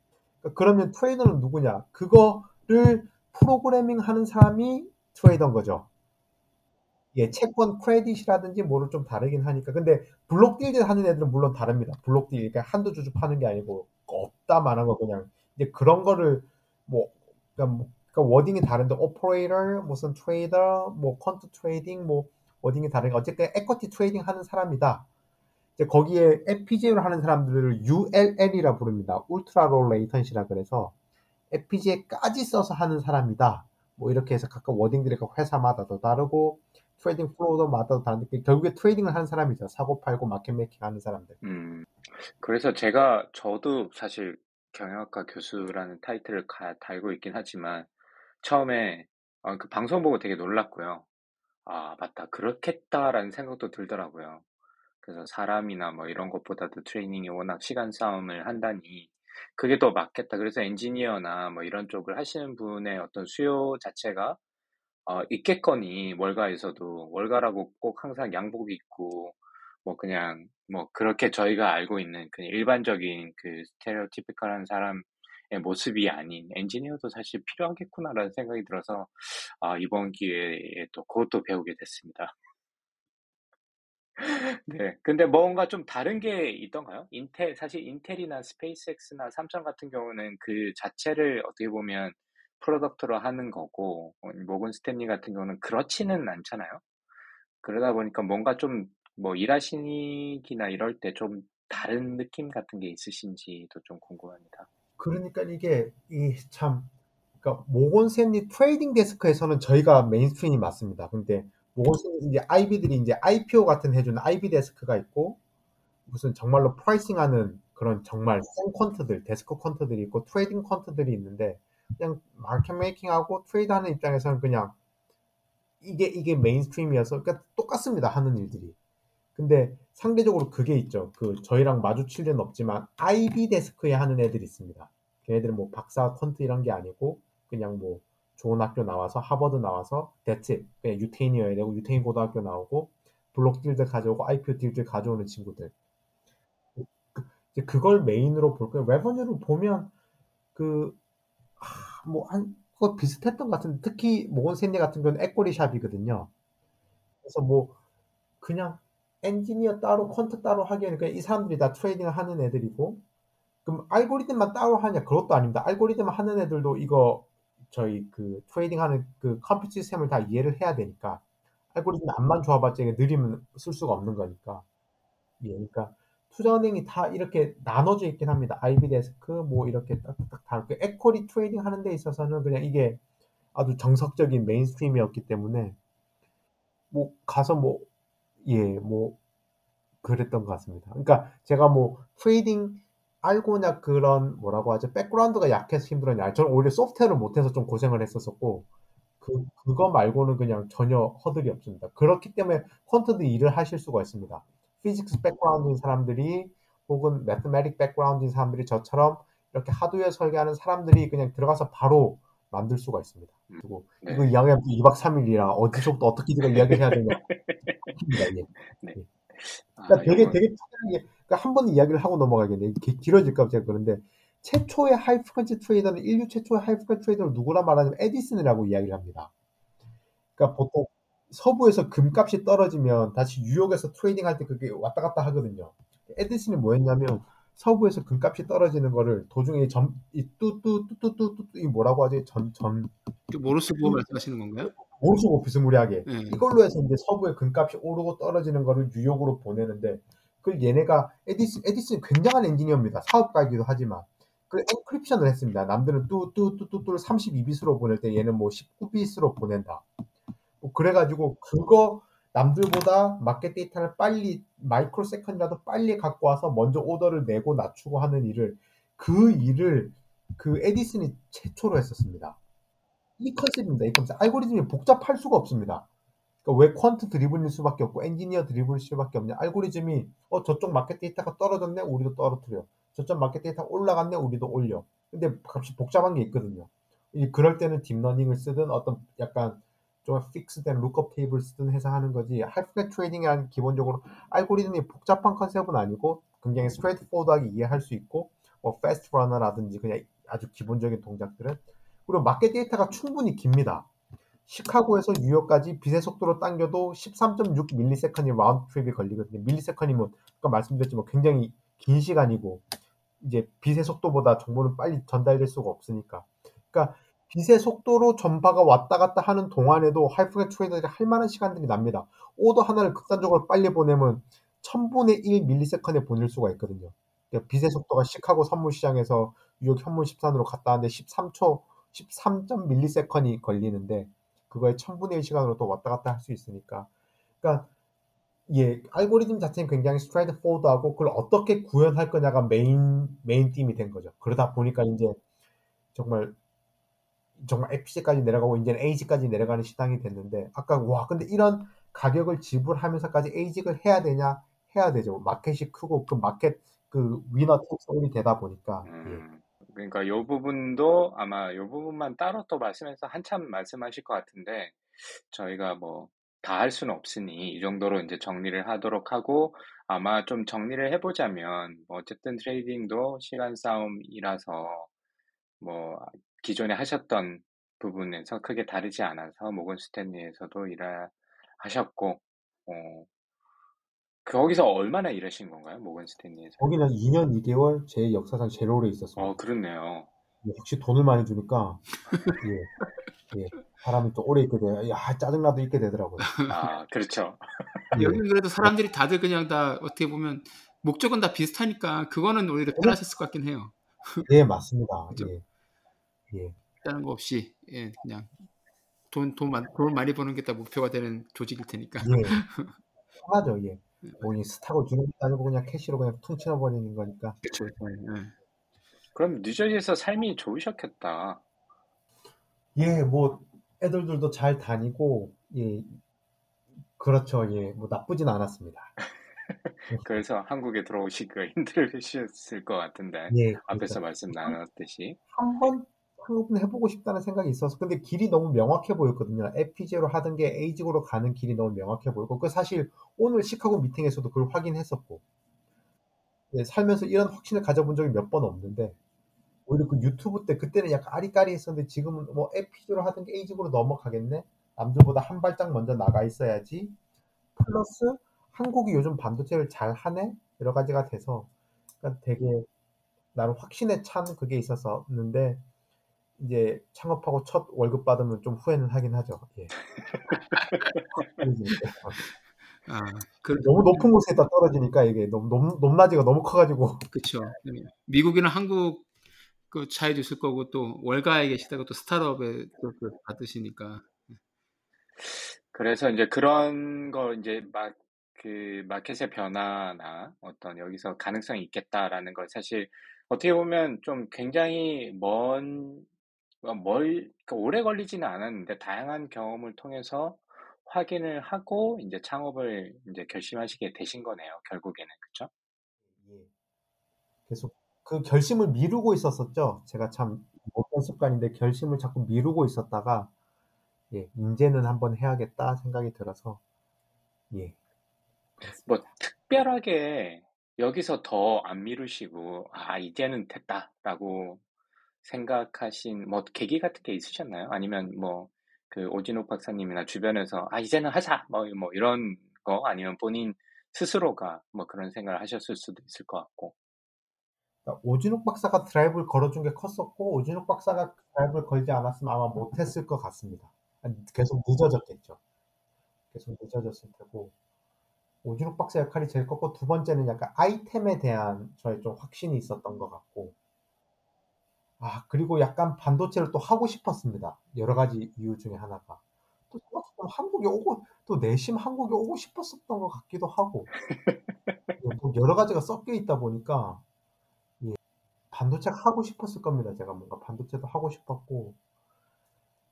그러니까 그러면 trader는 누구냐? 그거를 프로그래밍 하는 사람이 trader인 거죠. 예, 채권 credit이라든지 뭐를 좀 다르긴 하니까. 근데 block deal 하는 애들은 물론 다릅니다. block deal, 그러니까 한두 주주 파는 게 아니고 이따만한 거 그냥 이제 그런 거를 뭐 그러니까, 뭐- 그러니까 wording이 다른데 operator, 무슨 트레이더, 뭐 quant trading, 뭐 wording이 다르니까 어쨌든 equity trading 하는 사람이다. 이제 거기에 FPGA로 하는 사람들을 ULL이라 부릅니다. ultra low latency라 그래서 FPGA까지 써서 하는 사람이다. 뭐 이렇게 해서 각각 wording들이 각 회사마다도 다르고 trading flow마다도 다른데 결국에 trading을 하는 사람이죠. 사고 팔고 market making 하는 사람들. 음, 그래서 제가 저도 사실 경영학과 교수라는 타이틀을 가- 달고 있긴 하지만 처음에 어, 그 방송 보고 되게 놀랐고요. 아, 맞다. 그렇겠다라는 생각도 들더라고요. 그래서 사람이나 뭐 이런 것보다도 trading이 워낙 시간 싸움을 한다니 그게 더 맞겠다. 그래서 엔지니어나 뭐 이런 쪽을 하시는 분의 어떤 수요 자체가 어, 있겠거니 월가에서도 월가라고 꼭 항상 양복 입고 뭐 그냥 뭐 그렇게 저희가 알고 있는 그냥 일반적인 그 stereotypical한 사람의 모습이 아닌 엔지니어도 사실 필요하겠구나라는 생각이 들어서 아, 이번 기회에 또 그것도 배우게 됐습니다. 네. 근데 뭔가 좀 다른 게 있던가요? 인텔, 사실 인텔이나 스페이스X나 삼성 같은 경우는 그 자체를 어떻게 보면 product로 하는 거고, 어, 모건 스탠리 같은 경우는 그렇지는 않잖아요. 그러다 보니까 뭔가 좀 뭐 일하시기나 이럴 때 좀 다른 느낌 같은 게 있으신지도 좀 궁금합니다. 그러니까 이게 이참 그러니까 모건 스탠리 trading desk에서는 저희가 mainstream이 맞습니다. 근데 모건 스탠리 이제 IB들이 이제 IPO 같은 해주는 IB desk가 있고 무슨 정말로 pricing하는 그런 정말 센 quant들, desk quant들이 있고 trading quant들이 있는데 그냥 market making하고 trade하는 입장에서는 그냥 이게 이게 mainstream이어서 그러니까 똑같습니다 하는 일들이. 근데 상대적으로 그게 있죠. 그 저희랑 마주칠 일은 없지만 IB desk에 하는 애들이 있습니다. 걔네들은 뭐 박사 quant 이런 게 아니고 그냥 뭐 좋은 학교 나와서 하버드 나와서 대체 그냥 유태인이어야 되고 유태인 고등학교 나오고 block deal들 가져오고 IPO 딜들 가져오는 친구들. 그, 이제 그걸 메인으로 볼 거예요. revenue를 보면 그 뭐한 그거 비슷했던 것 같은데 특히 모건 스탠리 같은 경우는 equity shop이거든요. 그래서 뭐 그냥 엔지니어 따로 quant 따로 하기에는 그냥 이 사람들이 다 trading을 하는 애들이고 그럼 알고리즘만 따로 하냐 그것도 아닙니다. 알고리즘 하는 애들도 이거 저희 그 trading 하는 그 컴퓨터 시스템을 다 이해를 해야 되니까 알고리즘 안만 좋아봤자 이게 느리면 쓸 수가 없는 거니까 예, 그러니까 투자은행이 다 이렇게 나눠져 있긴 합니다. IB desk 뭐 이렇게 딱딱 다르게 equity trading 하는 데 있어서는 그냥 이게 아주 정석적인 mainstream이었기 때문에 뭐 가서 뭐 예, 뭐 그랬던 것 같습니다. 그러니까 제가 뭐 trading algo냐 그런 뭐라고 하죠? background가 약해서 힘들었냐? 저는 오히려 소프트웨어를 못해서 좀 고생을 했었었고 그 그거 말고는 그냥 전혀 허들이 없습니다. 그렇기 때문에 quant도 일을 하실 수가 있습니다. physics background인 사람들이 혹은 mathematic background인 사람들이 저처럼 이렇게 하드웨어 설계하는 사람들이 그냥 들어가서 바로 만들 수가 있습니다. 음, 그리고 네. 이거 이야기하면 2박 3일이라 어디서부터 어떻게 제가 이야기를 해야 되냐. 예. 네. 아, 그러니까 되게 이거- 되게 편하게 그러니까 한 번 이야기를 하고 넘어가겠네. 기- 길어질까 봐 제가 그런데 최초의 high frequency trader는 인류 최초의 high frequency trader를 누구라 말하냐면 에디슨이라고 이야기를 합니다. 그러니까 보통 서부에서 금값이 떨어지면 다시 뉴욕에서 trading 할 때 그게 왔다 갔다 하거든요. 에디슨이 뭐였냐면 서부에서 금값이 떨어지는 거를 도중에 점, 이 뚜뚜뚜뚜뚜뚜 이 뭐라고 하지? 전, 전, 그 모르스 부호 말씀하시는 건가요? 모르스 비스무리하게 네. 이걸로 해서 이제 서부의 금값이 오르고 떨어지는 거를 뉴욕으로 보내는데 그 얘네가 에디슨 에디슨 굉장한 엔지니어입니다. 사업가이기도 하지만 그 encryption을 했습니다. 남들은 뚜뚜뚜뚜뚜를 32비트로 보낼 때 얘는 뭐 19비트로 보낸다. 뭐 그래가지고 그거 남들보다 마켓 데이터를 빨리 microsecond라도 빨리 갖고 와서 먼저 오더를 내고 낮추고 하는 일을 그 일을 그 에디슨이 최초로 했었습니다. 이 컨셉입니다. 이 컨셉. 알고리즘이 복잡할 수가 없습니다. 그러니까 왜 quant driven일 수밖에 없고 engineer driven일 수밖에 없냐? 알고리즘이 어 저쪽 마켓 데이터가 떨어졌네, 우리도 떨어뜨려. 저쪽 마켓 데이터 올라갔네, 우리도 올려. 근데 값이 복잡한 게 있거든요. 이 그럴 때는 딥러닝을 쓰든 어떤 약간 좀 fixed된 lookup table 쓰든 해서 하는 거지. high frequency trading이란 기본적으로 알고리즘이 복잡한 컨셉은 아니고 굉장히 straightforward하게 이해할 수 있고 뭐 fast runner라든지 그냥 아주 기본적인 동작들은 그리고 마켓 데이터가 충분히 깁니다. 시카고에서 뉴욕까지 빛의 속도로 당겨도 13.6 millisecond가 round trip이 걸리거든요. millisecond면 아까 말씀드렸지만 굉장히 긴 시간이고 이제 빛의 속도보다 정보는 빨리 전달될 수가 없으니까. 그러니까 빛의 속도로 전파가 왔다 갔다 하는 동안에도 하이프넷 트레이더들이 할 만한 시간들이 납니다. 오더 하나를 극단적으로 빨리 보내면 1000분의 1 밀리세컨에 보낼 수가 있거든요. 그러니까 빛의 속도가 시카고 선물 시장에서 뉴욕 현물 13으로 갔다 왔는데 13초, 13점 밀리세컨이 걸리는데 그거에 1000분의 1 시간으로 또 왔다 갔다 할 수 있으니까. 그러니까 예, 알고리즘 자체는 굉장히 straightforward하고 그걸 어떻게 구현할 거냐가 메인 메인 theme이 된 거죠. 그러다 보니까 이제 정말 정말 FPGA까지 내려가고 이제는 ASIC까지 내려가는 시장이 됐는데 아까 와 근데 이런 가격을 지불하면서까지 AG를 해야 되냐 해야 되죠. 마켓이 크고 그 마켓 그 winner takes all이 되다 보니까 예. 음, 그러니까 요 부분도 아마 요 부분만 따로 또 말씀해서 한참 말씀하실 것 같은데 저희가 뭐 다 할 수는 없으니 이 정도로 이제 정리를 하도록 하고 아마 좀 정리를 해보자면 뭐 어쨌든 트레이딩도 시간 싸움이라서 뭐 기존에 하셨던 부분에서 크게 다르지 않아서 모건 스탠리에서도 일을 하셨고 어, 거기서 얼마나 일하신 건가요? 모건 스탠리에서? 거기는 2년 2개월 제 역사상 제일 오래 있었습니다. 어, 그렇네요. 예, 역시 돈을 많이 주니까 예, 예, 사람이 또 오래 있게 돼요. 야 짜증나도 있게 되더라고요. 아, 그렇죠. 예. 여기는 그래도 사람들이 다들 그냥 다 어떻게 보면 목적은 다 비슷하니까 그거는 오히려 편하셨을 것 같긴 해요. 예, 맞습니다. 그죠? 예, 예, 다른 거 없이 예, 그냥 돈, 돈, 많- 돈 많이 버는 게 다 목표가 되는 조직일 테니까. 예, 편하죠. 예, 뭐이 스타고 주는 것도 아니고 그냥 캐시로 그냥 퉁치어 버리는 거니까. 그렇죠. 예. 그럼 뉴저지에서 삶이 좋으셨겠다. 예, 뭐 애들들도 잘 다니고 예, 그렇죠. 예, 뭐 나쁘진 않았습니다. 그래서 한국에 들어오시기가 힘드셨을 것 같은데 예, 앞에서 그러니까 말씀 나눴듯이 한 번 한번 해보고 싶다는 생각이 있어서 근데 길이 너무 명확해 보였거든요. FPGA로 하던 게 에이직으로 가는 길이 너무 명확해 보이고 그 사실 오늘 시카고 미팅에서도 그걸 확인했었고 예, 살면서 이런 확신을 가져본 적이 몇 번 없는데 오히려 그 유튜브 때 그때는 약간 아리까리했었는데 지금은 뭐 FPGA로 하던 게 에이직으로 넘어가겠네. 남들보다 한 발짝 먼저 나가 있어야지. 플러스 한국이 요즘 반도체를 잘 하네 여러 가지가 돼서 그러니까 되게 나름 확신에 찬 그게 있었었는데 이제 창업하고 첫 월급 받으면 좀 후회는 하긴 하죠. 예. 아, 그, 너무 높은 곳에 다 떨어지니까 이게 너무 높, 높낮이가 너무 커가지고. 그렇죠. 미국이나 한국 그 차이도 있을 거고 또 월가에 계시다가 또 스타트업에 또그 받으시니까. 그래서 이제 그런 거 이제 막 그 마켓의 변화나 어떤 여기서 가능성이 있겠다라는 걸 사실 어떻게 보면 좀 굉장히 먼, 멀, 그러니까 오래 걸리지는 않았는데 다양한 경험을 통해서 확인을 하고 이제 창업을 이제 결심하시게 되신 거네요. 결국에는 그렇죠? 예. 계속 그 결심을 미루고 있었었죠. 제가 참 못한 습관인데 결심을 자꾸 미루고 있었다가 예, 이제는 한번 해야겠다 생각이 들어서 예. 뭐 특별하게 여기서 더 안 미루시고 아 이제는 됐다라고 생각하신 뭐 계기 같은 게 있으셨나요? 아니면 뭐 그 오진욱 박사님이나 주변에서 아 이제는 하자 뭐, 뭐 이런 거 아니면 본인 스스로가 뭐 그런 생각을 하셨을 수도 있을 것 같고 그러니까 오진욱 박사가 드라이브를 걸어준 게 컸었고 오진욱 박사가 드라이브를 걸지 않았으면 아마 못했을 것 같습니다. 계속 늦어졌겠죠. 계속 늦어졌을 테고 오진욱 박사 역할이 제일 컸고 두 번째는 약간 아이템에 대한 저의 좀 확신이 있었던 것 같고 아 그리고 약간 반도체를 또 하고 싶었습니다. 여러 가지 이유 중에 하나가 또 한국에 오고 또 내심 한국에 오고 싶었었던 것 같기도 하고 뭐 여러 가지가 섞여 있다 보니까 예, 반도체 하고 싶었을 겁니다. 제가 뭔가 반도체도 하고 싶었고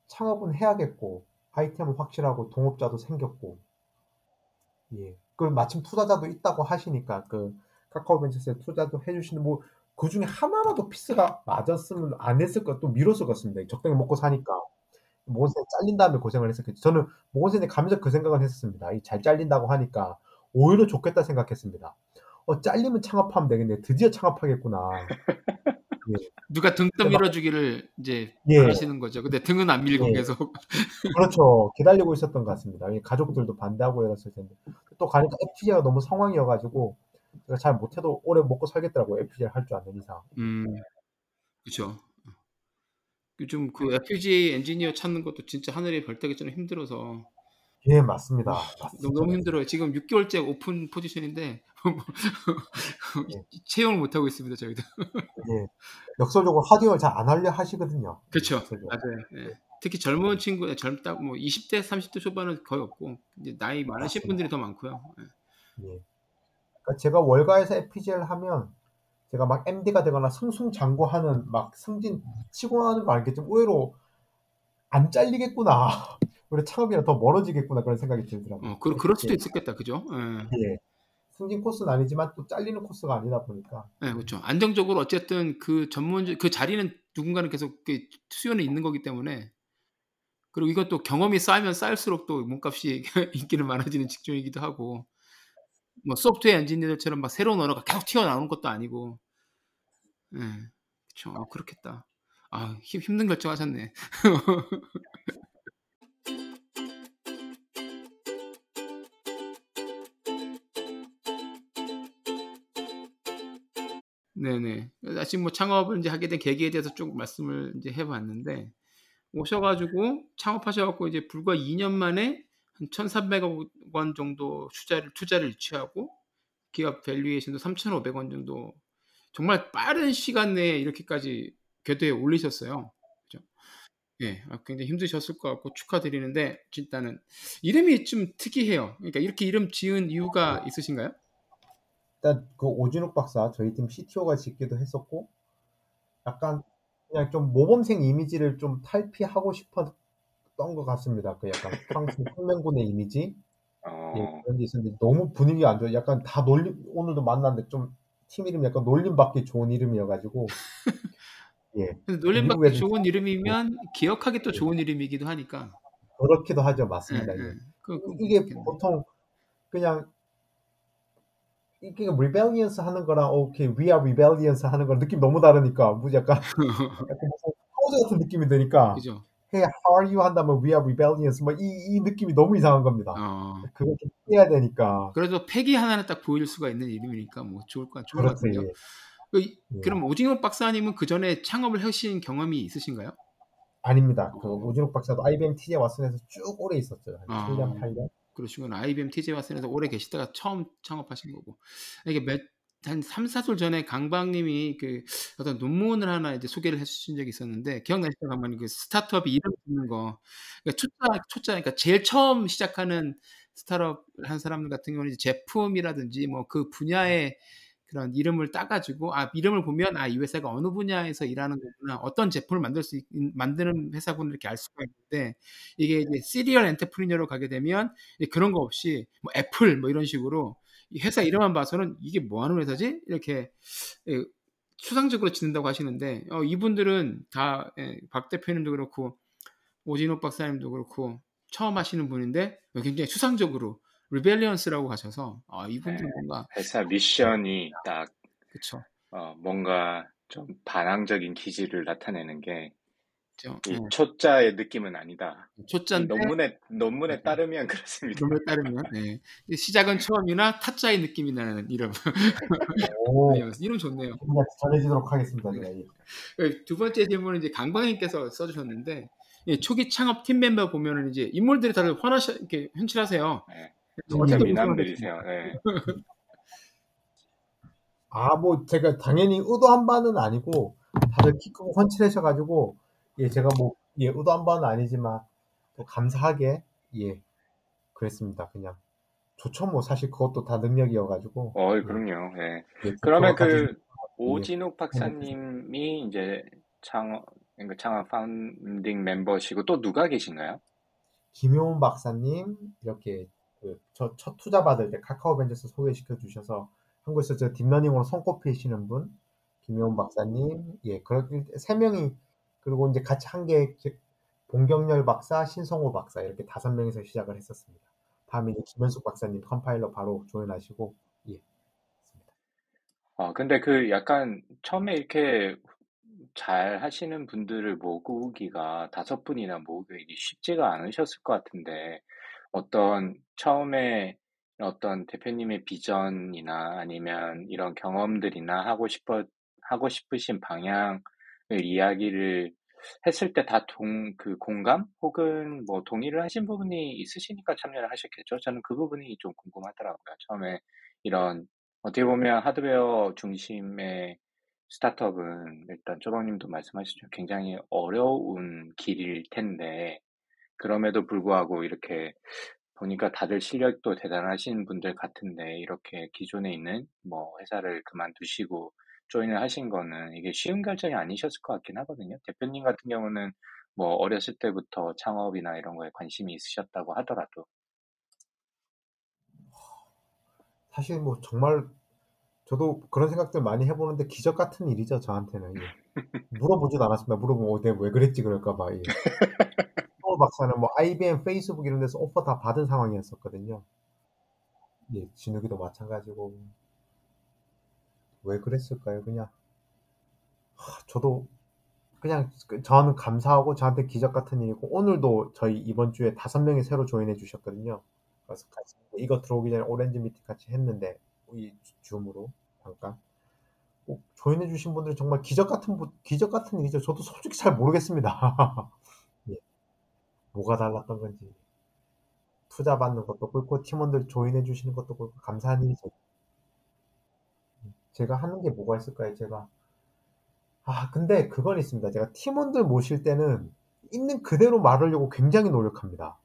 창업은 해야겠고 아이템은 확실하고 동업자도 생겼고 예. 그 마침 투자자도 있다고 하시니까 그 카카오벤처스에 투자도 해주시는 뭐 그 중에 하나라도 피스가 맞았으면 안 했을 것, 또 미뤘을 것 같습니다. 적당히 먹고 사니까. 모건센 잘린 다음에 고생을 했었겠죠. 저는 모건센에 가면서 그 생각을 했었습니다. 잘 잘린다고 하니까 오히려 좋겠다 생각했습니다. 어, 잘리면 창업하면 되겠네. 드디어 창업하겠구나. 예. 누가 등 떠 밀어주기를 이제 예. 하시는 거죠. 근데 등은 안 밀고 예. 계속. 그렇죠. 기다리고 있었던 것 같습니다. 가족들도 반대하고 이랬을 텐데. 또 가니까 FPGA가 너무 상황이어가지고 제가 잘 못해도 오래 먹고 살겠더라고요. FPGA 할줄 아는 이상. 음, 그렇죠. 요즘 그 FPGA 엔지니어 찾는 것도 진짜 하늘이 별 따기처럼 힘들어서. 예, 맞습니다. 너무, 너무 힘들어요. 지금 6개월째 오픈 포지션인데 채용을 못 하고 있습니다. 저희도. 예, 역설적으로 하드웨어 잘안 하려 하시거든요. 그렇죠. 맞아요. 예. 특히 젊은 친구, 젊다 뭐 20대, 30대 초반은 거의 없고 이제 나이 많으신 맞습니다. 분들이 더 많고요. 예. 예. 그러니까 제가 월가에서 FPGA를 하면 제가 막 MD가 되거나 승승장구하는 막 승진 치고 나는 거 알겠지만 의외로 안 잘리겠구나. 우리 창업이랑 더 멀어지겠구나 그런 생각이 들더라고요. 어, 그, 그럴 수도 예. 있었겠다, 그죠? 예. 예. 승진 코스는 아니지만 또 잘리는 코스가 아니다 보니까 네, 그렇죠. 안정적으로 어쨌든 그 전문 그 자리는 누군가는 계속 그 수요는 있는 거기 때문에 그리고 이것도 경험이 쌓이면 쌓일수록 또 몸값이 인기는 많아지는 직종이기도 하고 뭐 소프트웨어 엔지니어들처럼 막 새로운 언어가 계속 튀어나오는 것도 아니고 예, 그렇죠. 어, 그렇겠다. 아 힘, 힘든 결정 하셨네. 네네. 아직 뭐 창업을 이제 하게 된 계기에 대해서 좀 말씀을 이제 해봤는데 오셔가지고 창업하셔갖고 이제 불과 2년 만에 한 1,300억 원 정도 투자를 투자를 유치하고 기업 valuation도 3,500억 원 정도 정말 빠른 시간 내에 이렇게까지 궤도에 올리셨어요. 그죠? 예, 아, 굉장히 힘드셨을 것 같고 축하드리는데 일단은 이름이 좀 특이해요. 그러니까 이렇게 이름 지은 이유가 있으신가요? 일단 그 오진욱 박사 저희 팀 CTO가 짓기도 했었고 약간 그냥 좀 모범생 이미지를 좀 탈피하고 싶 었던 것 같습니다. 그 약간 프랑스 혁명군의 이미지 어, 그런 게 있었는데 너무 분위기가 안 좋아. 약간 다 놀림 오늘도 만났는데 좀 팀 이름이 약간 놀림받기 좋은 이름이어가지고 예 놀림받기 좋은 이름이면 기억하기 또 예. 좋은 이름이기도 하니까. 그렇기도 하죠, 예, 맞습니다. 예. 예. 그, 그, 이게 그렇겠네. 보통 그냥 이게 rebellious 하는 거랑 오케이 we are rebellious 하는 거랑 느낌 너무 다르니까 뭐 약간 약간 포즈 같은 느낌이 드니까 그죠? Hey how are you 한다면 we are rebellious 뭐 이 이 느낌이 너무 이상한 겁니다. 어. 그걸 좀 피해야 되니까 그래도 패기 하나는 딱 보일 수가 있는 이름이니까 뭐 좋을 것 좋을 것. 예. 그, 예. 그럼 오징어 박사님은 그 전에 창업을 하신 경험이 있으신가요? 아닙니다. 그 오진욱 박사도 IBM TJ 왓슨에서 쭉 오래 있었죠. 한 아. 7년 8년. 그러시구나. IBM TJ 왓슨에서 오래 계시다가 처음 창업하신 거고. 이게 몇, 한 3, 4주 전에 강박님이 그 어떤 논문을 하나 이제 소개를 해주신 적이 있었는데, 기억나시죠? 강박님 그 스타트업 이름 짓는 거. 그러니까 초짜, 초짜, 그러니까 제일 처음 시작하는 스타트업 한 사람들 같은 경우는 이제 제품이라든지 뭐 그 분야의 그런 이름을 따가지고, 아, 이름을 보면, 아, 이 회사가 어느 분야에서 일하는 거구나, 어떤 제품을 만들 수, 있, 만드는 회사구나 이렇게 알 수가 있는데, 이게 이제 serial entrepreneur로 가게 되면, 그런 거 없이 뭐 애플 뭐 이런 식으로 이 회사 이름만 봐서는 이게 뭐 하는 회사지? 이렇게 예, 추상적으로 짓는다고 하시는데 어, 이분들은 다 박 대표님도 그렇고 오진욱 박사님도 그렇고 처음 하시는 분인데 굉장히 추상적으로 Rebellions라고 하셔서 아, 이분들 네. 뭔가 회사 미션이 딱 그쵸 어, 뭔가 좀 반항적인 기질을 나타내는 게 이? 예, 초자의 느낌은 아니다. 이 초짜인데 논문에 논문에 네. 따르면 그렇습니다. 이름에 따르면 예. 시작은 처음이나 타짜의 느낌이 나는 이름 오, 이름 좋네요. 전해지도록 하겠습니다. 제가. 예. 그두 번째 질문은 이제 강방님께서 써주셨는데 예, 초기 창업 팀 멤버 보면은 이제 인물들이 다들 환하시 이렇게 현실하세요. 네. 음, 음. 미남들이세요. 네. 아, 뭐 제가 당연히 의도한 바는 아니고 다들 키 크고 훤칠하셔가지고 예, 제가 뭐 예, 의도한 바는 아니지만 또 감사하게 예, 그랬습니다. 그냥 좋죠. 뭐 사실 그것도 다 능력이어가지고 어, 예, 그럼요. 예. 예, 그러면 그 오진욱 박사님이 이제 창업 그러니까 창업 파운딩 멤버시고 또 누가 계신가요? 김효은 박사님 이렇게 그 저 첫 투자 받을 때 카카오벤져스 소개시켜 주셔서 한국에서 저 딥러닝으로 손꼽히시는 분 김효은 박사님 예 그렇게 세 명이 그리고 이제 같이 한 게 봉경열 박사 신성호 박사 이렇게 다섯 명이서 시작을 했었습니다. 다음에 김현숙 박사님 컴파일러 바로 조인하시고 예. 어, 근데 그 약간 처음에 이렇게 잘 하시는 분들을 모으기가 다섯 분이나 모으기 쉽지가 않으셨을 것 같은데 어떤 처음에 어떤 대표님의 비전이나 아니면 이런 경험들이나 하고 싶어 하고 싶으신 방향을 이야기를 했을 때 다 동, 그 공감 혹은 뭐 동의를 하신 부분이 있으시니까 참여를 하셨겠죠. 저는 그 부분이 좀 궁금하더라고요. 처음에 이런 어떻게 보면 하드웨어 중심의 스타트업은 일단 쪼박님도 말씀하셨죠. 굉장히 어려운 길일 텐데 그럼에도 불구하고 이렇게 보니까 다들 실력도 대단하신 분들 같은데 이렇게 기존에 있는 뭐 회사를 그만두시고 조인을 하신 거는 이게 쉬운 결정이 아니셨을 것 같긴 하거든요. 대표님 같은 경우는 뭐 어렸을 때부터 창업이나 이런 거에 관심이 있으셨다고 하더라도 사실 뭐 정말 저도 그런 생각들 많이 해보는데 기적 같은 일이죠 저한테는 예. 물어보지도 않았습니다. 물어보면 어, 내가 왜 그랬지 그럴까봐. 예. 서울 박사는 뭐 IBM, 페이스북 이런 데서 오퍼 다 받은 상황이었었거든요. 예, 진욱이도 마찬가지고 왜 그랬을까요? 그냥 하, 저도 그냥 그- 저는 감사하고 저한테 기적 같은 일이고 오늘도 저희 이번 주에 다섯 명이 새로 조인해 주셨거든요. 그래서 같이 이거 들어오기 전에 오렌지 미팅 같이 했는데 이 줌으로 잠깐 꼭 조인해 주신 분들이 정말 기적 같은 분- 기적 같은 일이죠. 저도 솔직히 잘 모르겠습니다. 예. 뭐가 달랐던 건지 투자 받는 것도 그렇고 팀원들 조인해 주시는 것도 그렇고 감사한 일이죠. 제가 하는 게 뭐가 있을까요? 제가 아 근데 그건 있습니다. 제가 팀원들 모실 때는 있는 그대로 말하려고 굉장히 노력합니다.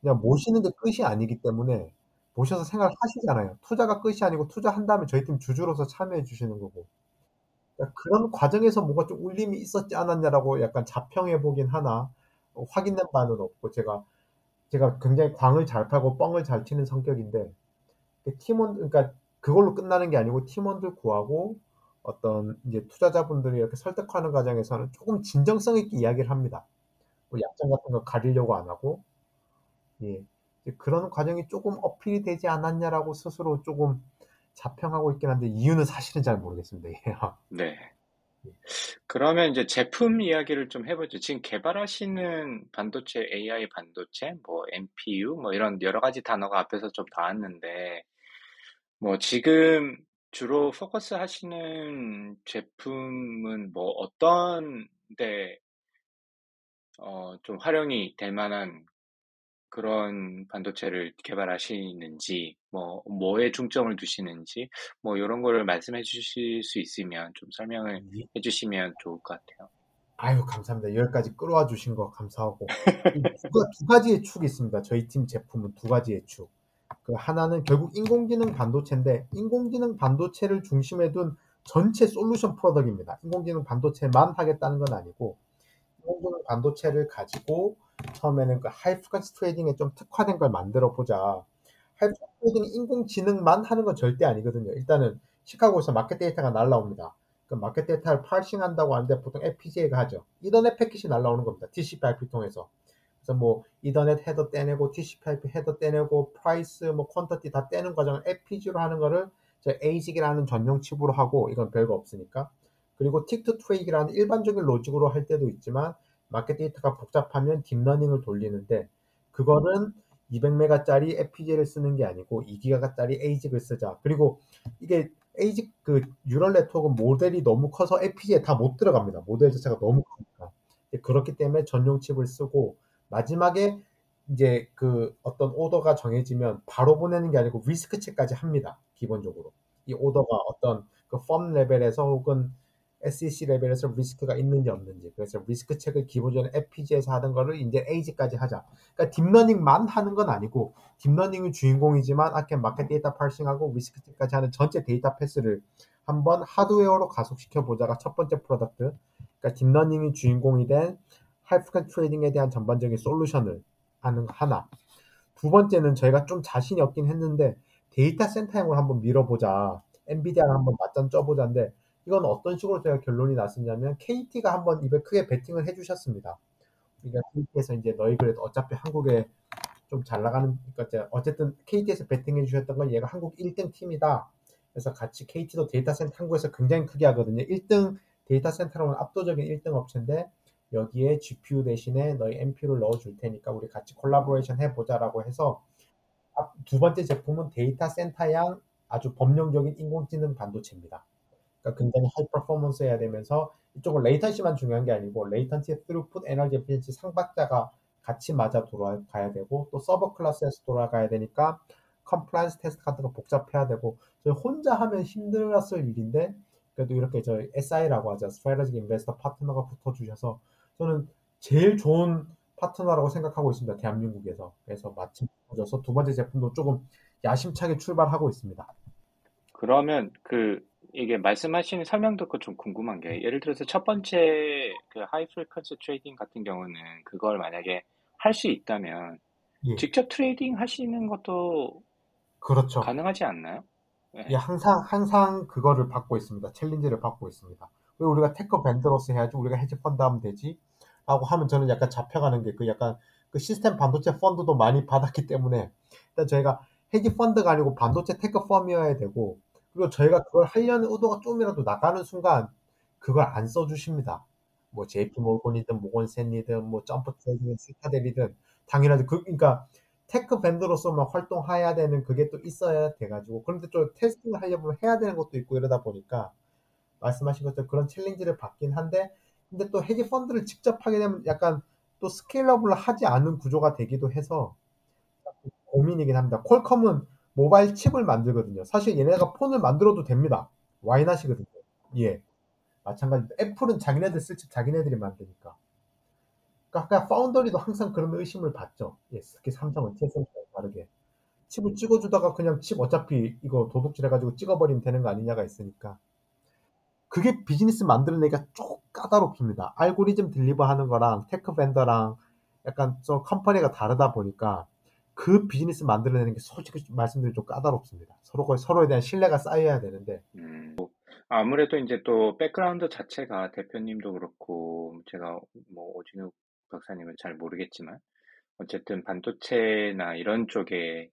그냥 모시는 게 끝이 아니기 때문에 모셔서 생각을 하시잖아요. 투자가 끝이 아니고 투자한 다음에 저희 팀 주주로서 참여해 주시는 거고. 그러니까 그런 과정에서 뭔가 좀 울림이 있었지 않았냐라고 약간 자평해 보긴 하나 어, 확인된 바는 없고 제가 제가 굉장히 광을 잘 타고 뻥을 잘 치는 성격인데 팀원 그러니까 그걸로 끝나는 게 아니고 팀원들 구하고 어떤 이제 투자자분들이 이렇게 설득하는 과정에서는 조금 진정성 있게 이야기를 합니다. 뭐 약점 같은 거 가리려고 안 하고 예 그런 과정이 조금 어필이 되지 않았냐라고 스스로 조금 자평하고 있긴 한데 이유는 사실은 잘 모르겠습니다. 네. 그러면 이제 제품 이야기를 좀 해보죠. 지금 개발하시는 반도체, AI 반도체, 뭐 NPU, 뭐 이런 여러 가지 단어가 앞에서 좀 나왔는데, 뭐 지금 주로 포커스 하시는 제품은 뭐 어떤 데, 어, 좀 활용이 될 만한 그런 반도체를 개발하시는지, 뭐, 뭐에 중점을 두시는지, 뭐, 이런 거를 말씀해 주실 수 있으면 좀 설명을 예. 해 주시면 좋을 것 같아요. 아유, 감사합니다. 여기까지 끌어와 주신 거 감사하고. 두, 두 가지의 축이 있습니다. 저희 팀 제품은 두 가지의 축. 그 하나는 결국 인공지능 반도체인데, 인공지능 반도체를 중심에 둔 전체 솔루션 product입니다. 인공지능 반도체만 하겠다는 건 아니고, 인공지능 반도체를 가지고 처음에는 그 high frequency trading에 좀 특화된 걸 만들어 보자. high frequency trading 인공지능만 하는 건 절대 아니거든요. 일단은 시카고에서 마켓 데이터가 날라옵니다. 그 마켓 데이터를 parsing 한다고 하는데 보통 FPGA가 하죠. 이더넷 패킷이 날라오는 겁니다. TCP/IP 통해서. 그래서 뭐 Ethernet header 떼내고 TCP/IP header 떼내고 price 뭐 quantity 다 떼는 과정을 FPGA로 하는 거를 저 ASIC이라는 전용 칩으로 하고 이건 별거 없으니까. 그리고 tick to trade라는 일반적인 로직으로 할 때도 있지만 마켓 데이터가 복잡하면 딥러닝을 돌리는데 그거는 200메가짜리 FPGA를 쓰는 게 아니고 2기가짜리 ASIC을 쓰자. 그리고 이게 ASIC 그 neural network 모델이 너무 커서 FPGA에 다 못 들어갑니다. 모델 자체가 너무 크니까. 그렇기 때문에 전용 칩을 쓰고 마지막에 이제 그 어떤 오더가 정해지면 바로 보내는 게 아니고 리스크 체크까지 합니다. 기본적으로. 이 오더가 어떤 그 firm 레벨에서 혹은 SEC 레벨에서 리스크가 있는지 없는지. 그래서 리스크 체크를 기본적으로 FPGA에서 하던 거를 이제 ASIC까지 하자. 그러니까 딥러닝만 하는 건 아니고 딥러닝이 주인공이지만 아까 마켓 데이터 parsing하고 리스크 체크까지 하는 전체 data path를 한번 하드웨어로 가속시켜 보자가 첫 번째 product. 그러니까 딥러닝이 주인공이 된 high frequency trading에 대한 전반적인 솔루션을 하는 거 하나. 두 번째는 저희가 좀 자신이 없긴 했는데 데이터 센터형을 한번 밀어보자. 엔비디아를 한번 맞짱 떠보자인데 이건 어떤 식으로 제가 결론이 났었냐면 KT가 한번 입에 크게 베팅을 해주셨습니다. 그러니까 KT에서 이제 너희 그래도 어차피 한국에 좀 잘 나가는 그러니까 어쨌든 KT에서 베팅해 주셨던 건 얘가 한국 1등 팀이다. 그래서 같이 KT도 데이터 센터 한국에서 굉장히 크게 하거든요. 1등 데이터 센터로는 압도적인 1등 업체인데 여기에 GPU 대신에 너희 NPU를 넣어줄 테니까 우리 같이 콜라보레이션 해보자라고 해서 두 번째 제품은 데이터 센터향 아주 범용적인 인공지능 반도체입니다. 그러니까 굉장히 high performance 해야 되면서 이쪽은 latency만 중요한 게 아니고 latency, throughput, energy efficiency 삼박자가 같이 맞아 돌아가야 되고 또 서버 클래스에서 돌아가야 되니까 compliance test 같은 거 복잡해야 되고 저희 혼자 하면 힘들었을 일인데 그래도 이렇게 저희 SI라고 하죠. strategy investor 파트너가 붙어주셔서 저는 제일 좋은 파트너라고 생각하고 있습니다. 대한민국에서. 그래서 마침 붙어줘서 두 번째 제품도 조금 야심차게 출발하고 있습니다. 그러면 그 이게 말씀하신 설명 듣고 좀 궁금한 게 예를 들어서 첫 번째 그 high frequency trading 같은 경우는 그걸 만약에 할 수 있다면 예. 직접 trading 하시는 것도 그렇죠. 가능하지 않나요? 네. 예, 항상 항상 그거를 받고 있습니다. challenge를 받고 있습니다. 왜 우리가 tech vendor로서 해야지 우리가 헤지 펀드 하면 되지? 라고 하면 저는 약간 잡혀가는 게 그 약간 그 시스템 반도체 펀드도 많이 받았기 때문에 일단 저희가 헤지 펀드가 아니고 반도체 tech firm이어야 되고 그리고 저희가 그걸 하려는 의도가 좀이라도 나가는 순간 그걸 안 써주십니다. 뭐 JP 모건이든 모건 스탠리든 뭐 점프 트레이딩 시타델이든 당연하죠. 그 그러니까 tech vendor로서만 활동해야 되는 그게 또 있어야 돼가지고 그런데 또 testing을 하려면 해야 되는 것도 있고 이러다 보니까 말씀하신 것처럼 그런 challenge를 받긴 한데 근데 또 헤지 펀드를 직접 하게 되면 약간 또 scalable 하지 않은 구조가 되기도 해서 고민이긴 합니다. 퀄컴은 모바일 칩을 만들거든요. 사실 얘네가 폰을 만들어도 됩니다. why not이거든요. 예. 마찬가지입니다. 애플은 자기네들 쓸 칩 자기네들이 만드니까. 그러니까 아까 foundry도 항상 그런 의심을 받죠. 예, 특히 삼성은 TSMC랑 다르게. 칩을 찍어주다가 그냥 칩 어차피 이거 도둑질 해가지고 찍어버리면 되는 거 아니냐가 있으니까. 그게 비즈니스 만들어내기가 좀 까다롭습니다. 알고리즘 deliver 하는 거랑 tech vendor랑 약간 좀 company가 다르다 보니까 그 비즈니스 만들어내는 게 솔직히 말씀드리면 좀 까다롭습니다. 서로 서로에 대한 신뢰가 쌓여야 되는데 음, 뭐 아무래도 이제 또 백그라운드 자체가 대표님도 그렇고 제가 뭐 오진욱 박사님은 잘 모르겠지만 어쨌든 반도체나 이런 쪽에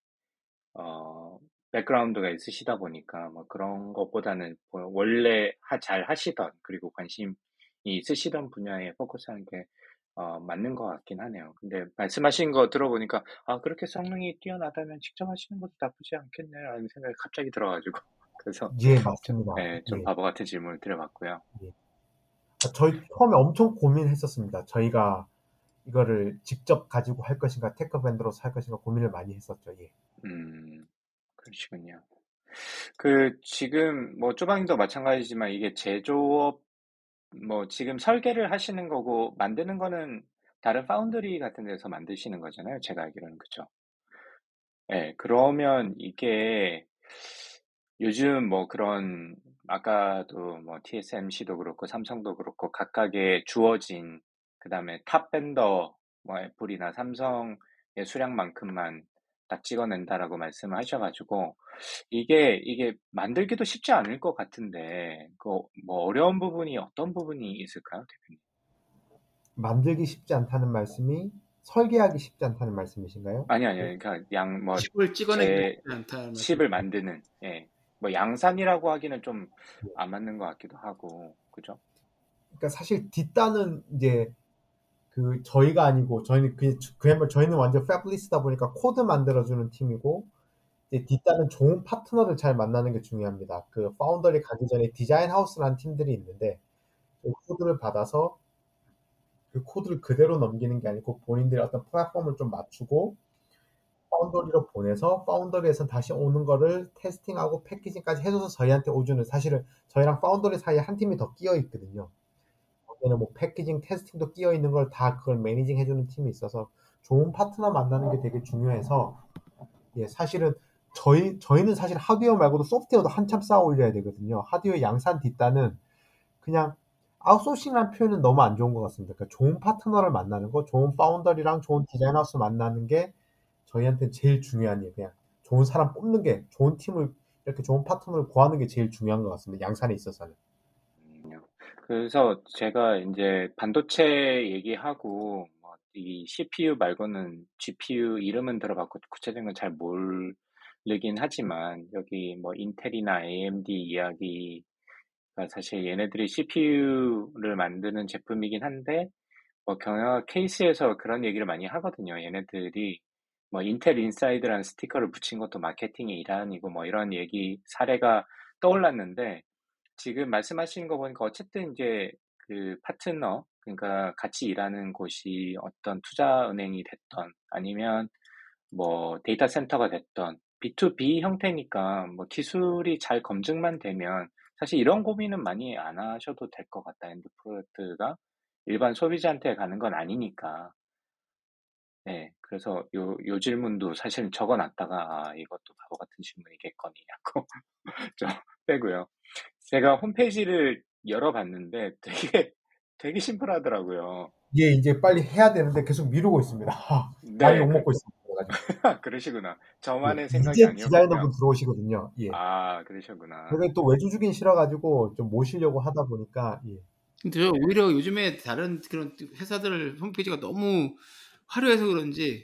어 백그라운드가 있으시다 보니까 뭐 그런 것보다는 뭐 원래 하, 잘 하시던 그리고 관심이 있으시던 분야에 포커스하는 게 어, 맞는 것 같긴 하네요. 근데 말씀하신 거 들어보니까 아 그렇게 성능이 뛰어나다면 직접 하시는 것도 나쁘지 않겠네라는 생각이 갑자기 들어가지고 그래서 예 맞습니다. 네, 좀 예. 바보 같은 질문을 드려봤고요. 아, 저희 처음에 엄청 고민했었습니다. 저희가 이거를 직접 가지고 할 것인가 tech vendor로서 할 것인가 고민을 많이 했었죠. 예. 음, 그러시군요. 그 지금 뭐 쪼방님도 마찬가지지만 이게 제조업 뭐 지금 설계를 하시는 거고 만드는 거는 다른 파운드리 같은 데서 만드시는 거잖아요. 제가 알기로는 그죠? 예, 그러면 이게 요즘 뭐 그런 아까도 뭐 TSMC도 그렇고 삼성도 그렇고 각각의 주어진 그다음에 top vendor 뭐 애플이나 삼성의 수량만큼만 딱 찍어낸다라고 말씀을 하셔가지고 이게 이게 만들기도 쉽지 않을 것 같은데 그 뭐 어려운 부분이 어떤 부분이 있을까요, 대표님? 만들기 쉽지 않다는 말씀이 설계하기 쉽지 않다는 말씀이신가요? 아니 아니요, 그러니까 양뭐 칩을 찍어내기 제 쉽지 않다. 칩을 만드는 예. 뭐 양산이라고 하기는 좀 예. 안 맞는 것 같기도 하고 그죠? 그러니까 사실 뒷단은 이제 그 저희가 아니고 저희는 그 그야말로 저희는 완전 fabless다 보니까 코드 만들어주는 팀이고 이제 뒷단은 좋은 파트너를 잘 만나는 게 중요합니다. 그 파운더리 가기 전에 디자인 하우스라는 팀들이 있는데 그 코드를 받아서 그 코드를 그대로 넘기는 게 아니고 본인들의 어떤 플랫폼을 좀 맞추고 foundry로 보내서 foundry에서 다시 오는 거를 testing하고 packaging까지 해줘서 저희한테 오주는 사실은 저희랑 파운더리 사이에 한 팀이 더 끼어 있거든요. 거기는 뭐 packaging, testing도 끼어 있는 걸 다 그걸 managing 해주는 팀이 있어서 좋은 파트너 만나는 게 되게 중요해서 예, 사실은 저희 저희는 사실 하드웨어 말고도 소프트웨어도 한참 쌓아 올려야 되거든요. 하드웨어 양산 뒷단은 그냥 아웃소싱이라는 표현은 너무 안 좋은 것 같습니다. 그러니까 좋은 파트너를 만나는 거, 좋은 foundry랑 좋은 디자인 하우스 만나는 게 저희한테 제일 중요한 일. 그냥 좋은 사람 뽑는 게 좋은 팀을 이렇게 좋은 파트너를 구하는 게 제일 중요한 것 같습니다. 양산에 있어서는. 음, 그래서 제가 이제 반도체 얘기하고 뭐 이 CPU 말고는 GPU 이름은 들어봤고 구체적인 건 잘 모르긴 하지만 여기 뭐 인텔이나 AMD 이야기가 사실 얘네들이 CPU를 만드는 제품이긴 한데 뭐 경영학 케이스에서 그런 얘기를 많이 하거든요. 얘네들이 뭐 인텔 인사이드라는 스티커를 붙인 것도 마케팅의 일환이고 뭐 이런 얘기 사례가 떠올랐는데 지금 말씀하신 거 보니까 어쨌든 이제 그 파트너 그러니까 같이 일하는 곳이 어떤 투자은행이 됐던 아니면 뭐 데이터 센터가 됐던 B2B 형태니까 뭐 기술이 잘 검증만 되면 사실 이런 고민은 많이 안 하셔도 될 것 같다. end product가 일반 소비자한테 가는 건 아니니까. 네, 그래서 요, 요 질문도 사실 적어놨다가 아, 이것도 바보 같은 질문이겠거니 하고 좀 빼고요. 제가 홈페이지를 열어봤는데 되게 되게 심플하더라고요. 예, 이제 빨리 해야 되는데 계속 미루고 있습니다. 많이 네, 욕먹고 있습니다. 그래가지고. 그러시구나. 저만의 예, 생각이 아니었군요. 디자이너분 들어오시거든요. 예. 아, 그러셨구나. 그래서 또 외주 주긴 싫어가지고 좀 모시려고 하다 보니까 예. 근데 저 오히려 요즘에 다른 그런 회사들 홈페이지가 너무 화려해서 그런지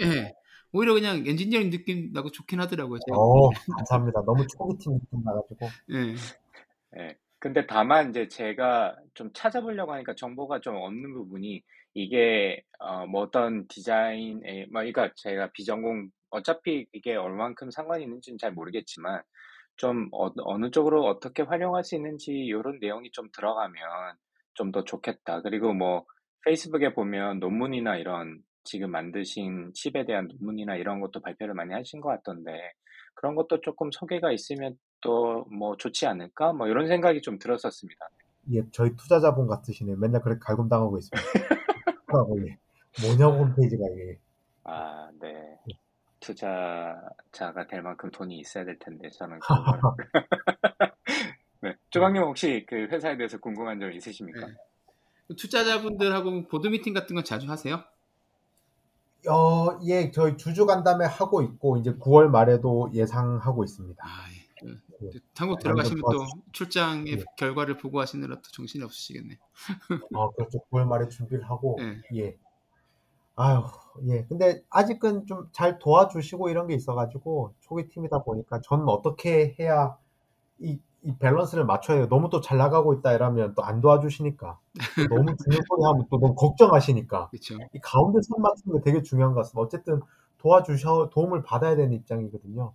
예. 오히려 그냥 엔지니어링 느낌 나고 좋긴 하더라고요. 제가 어, 감사합니다. 너무 초기 팀 느낌 나가지고. 예. 예. 근데 다만 이제 제가 좀 찾아보려고 하니까 정보가 좀 없는 부분이 이게 어, 뭐 어떤 디자인에 뭐 그러니까 제가 비전공 어차피 이게 얼만큼 상관이 있는지는 잘 모르겠지만 좀 어, 어느 쪽으로 어떻게 활용할 수 있는지 이런 내용이 좀 들어가면 좀 더 좋겠다. 그리고 뭐 페이스북에 보면 논문이나 이런 지금 만드신 칩에 대한 논문이나 이런 것도 발표를 많이 하신 것 같던데 그런 것도 조금 소개가 있으면 또 뭐 좋지 않을까? 뭐 이런 생각이 좀 들었었습니다. 예, 저희 투자자분 같으시네요. 맨날 그렇게 갈굼당하고 있습니다. 하고 예. 뭐냐고 홈페이지가 이게. 아, 네. 투자자가 될 만큼 돈이 있어야 될 텐데 저는 그걸 네. 조강님 혹시 그 회사에 대해서 궁금한 점 있으십니까? 네. 투자자분들하고 보드 미팅 같은 건 자주 하세요? 어, 예, 저희 주주 간담회 하고 있고 이제 9월 말에도 예상하고 있습니다. 아, 예. 그, 예. 한국 아, 들어가시면 완전 또 출장의 예. 결과를 보고 하시느라 또 정신이 없으시겠네요. 아, 그렇죠. 9월 말에 준비를 하고 예. 예. 아유, 예. 근데 아직은 좀 잘 도와주시고 이런 게 있어가지고 초기 팀이다 보니까 저는 어떻게 해야 이, 이 밸런스를 맞춰야 돼요. 너무 또 잘 나가고 있다 이러면 또 안 도와주시니까 또 너무 중요한 하면 또 너무 걱정하시니까 그렇죠. 이 가운데 선 맞추는 게 되게 중요한 것 같습니다. 어쨌든 도와주셔 도움을 받아야 되는 입장이거든요.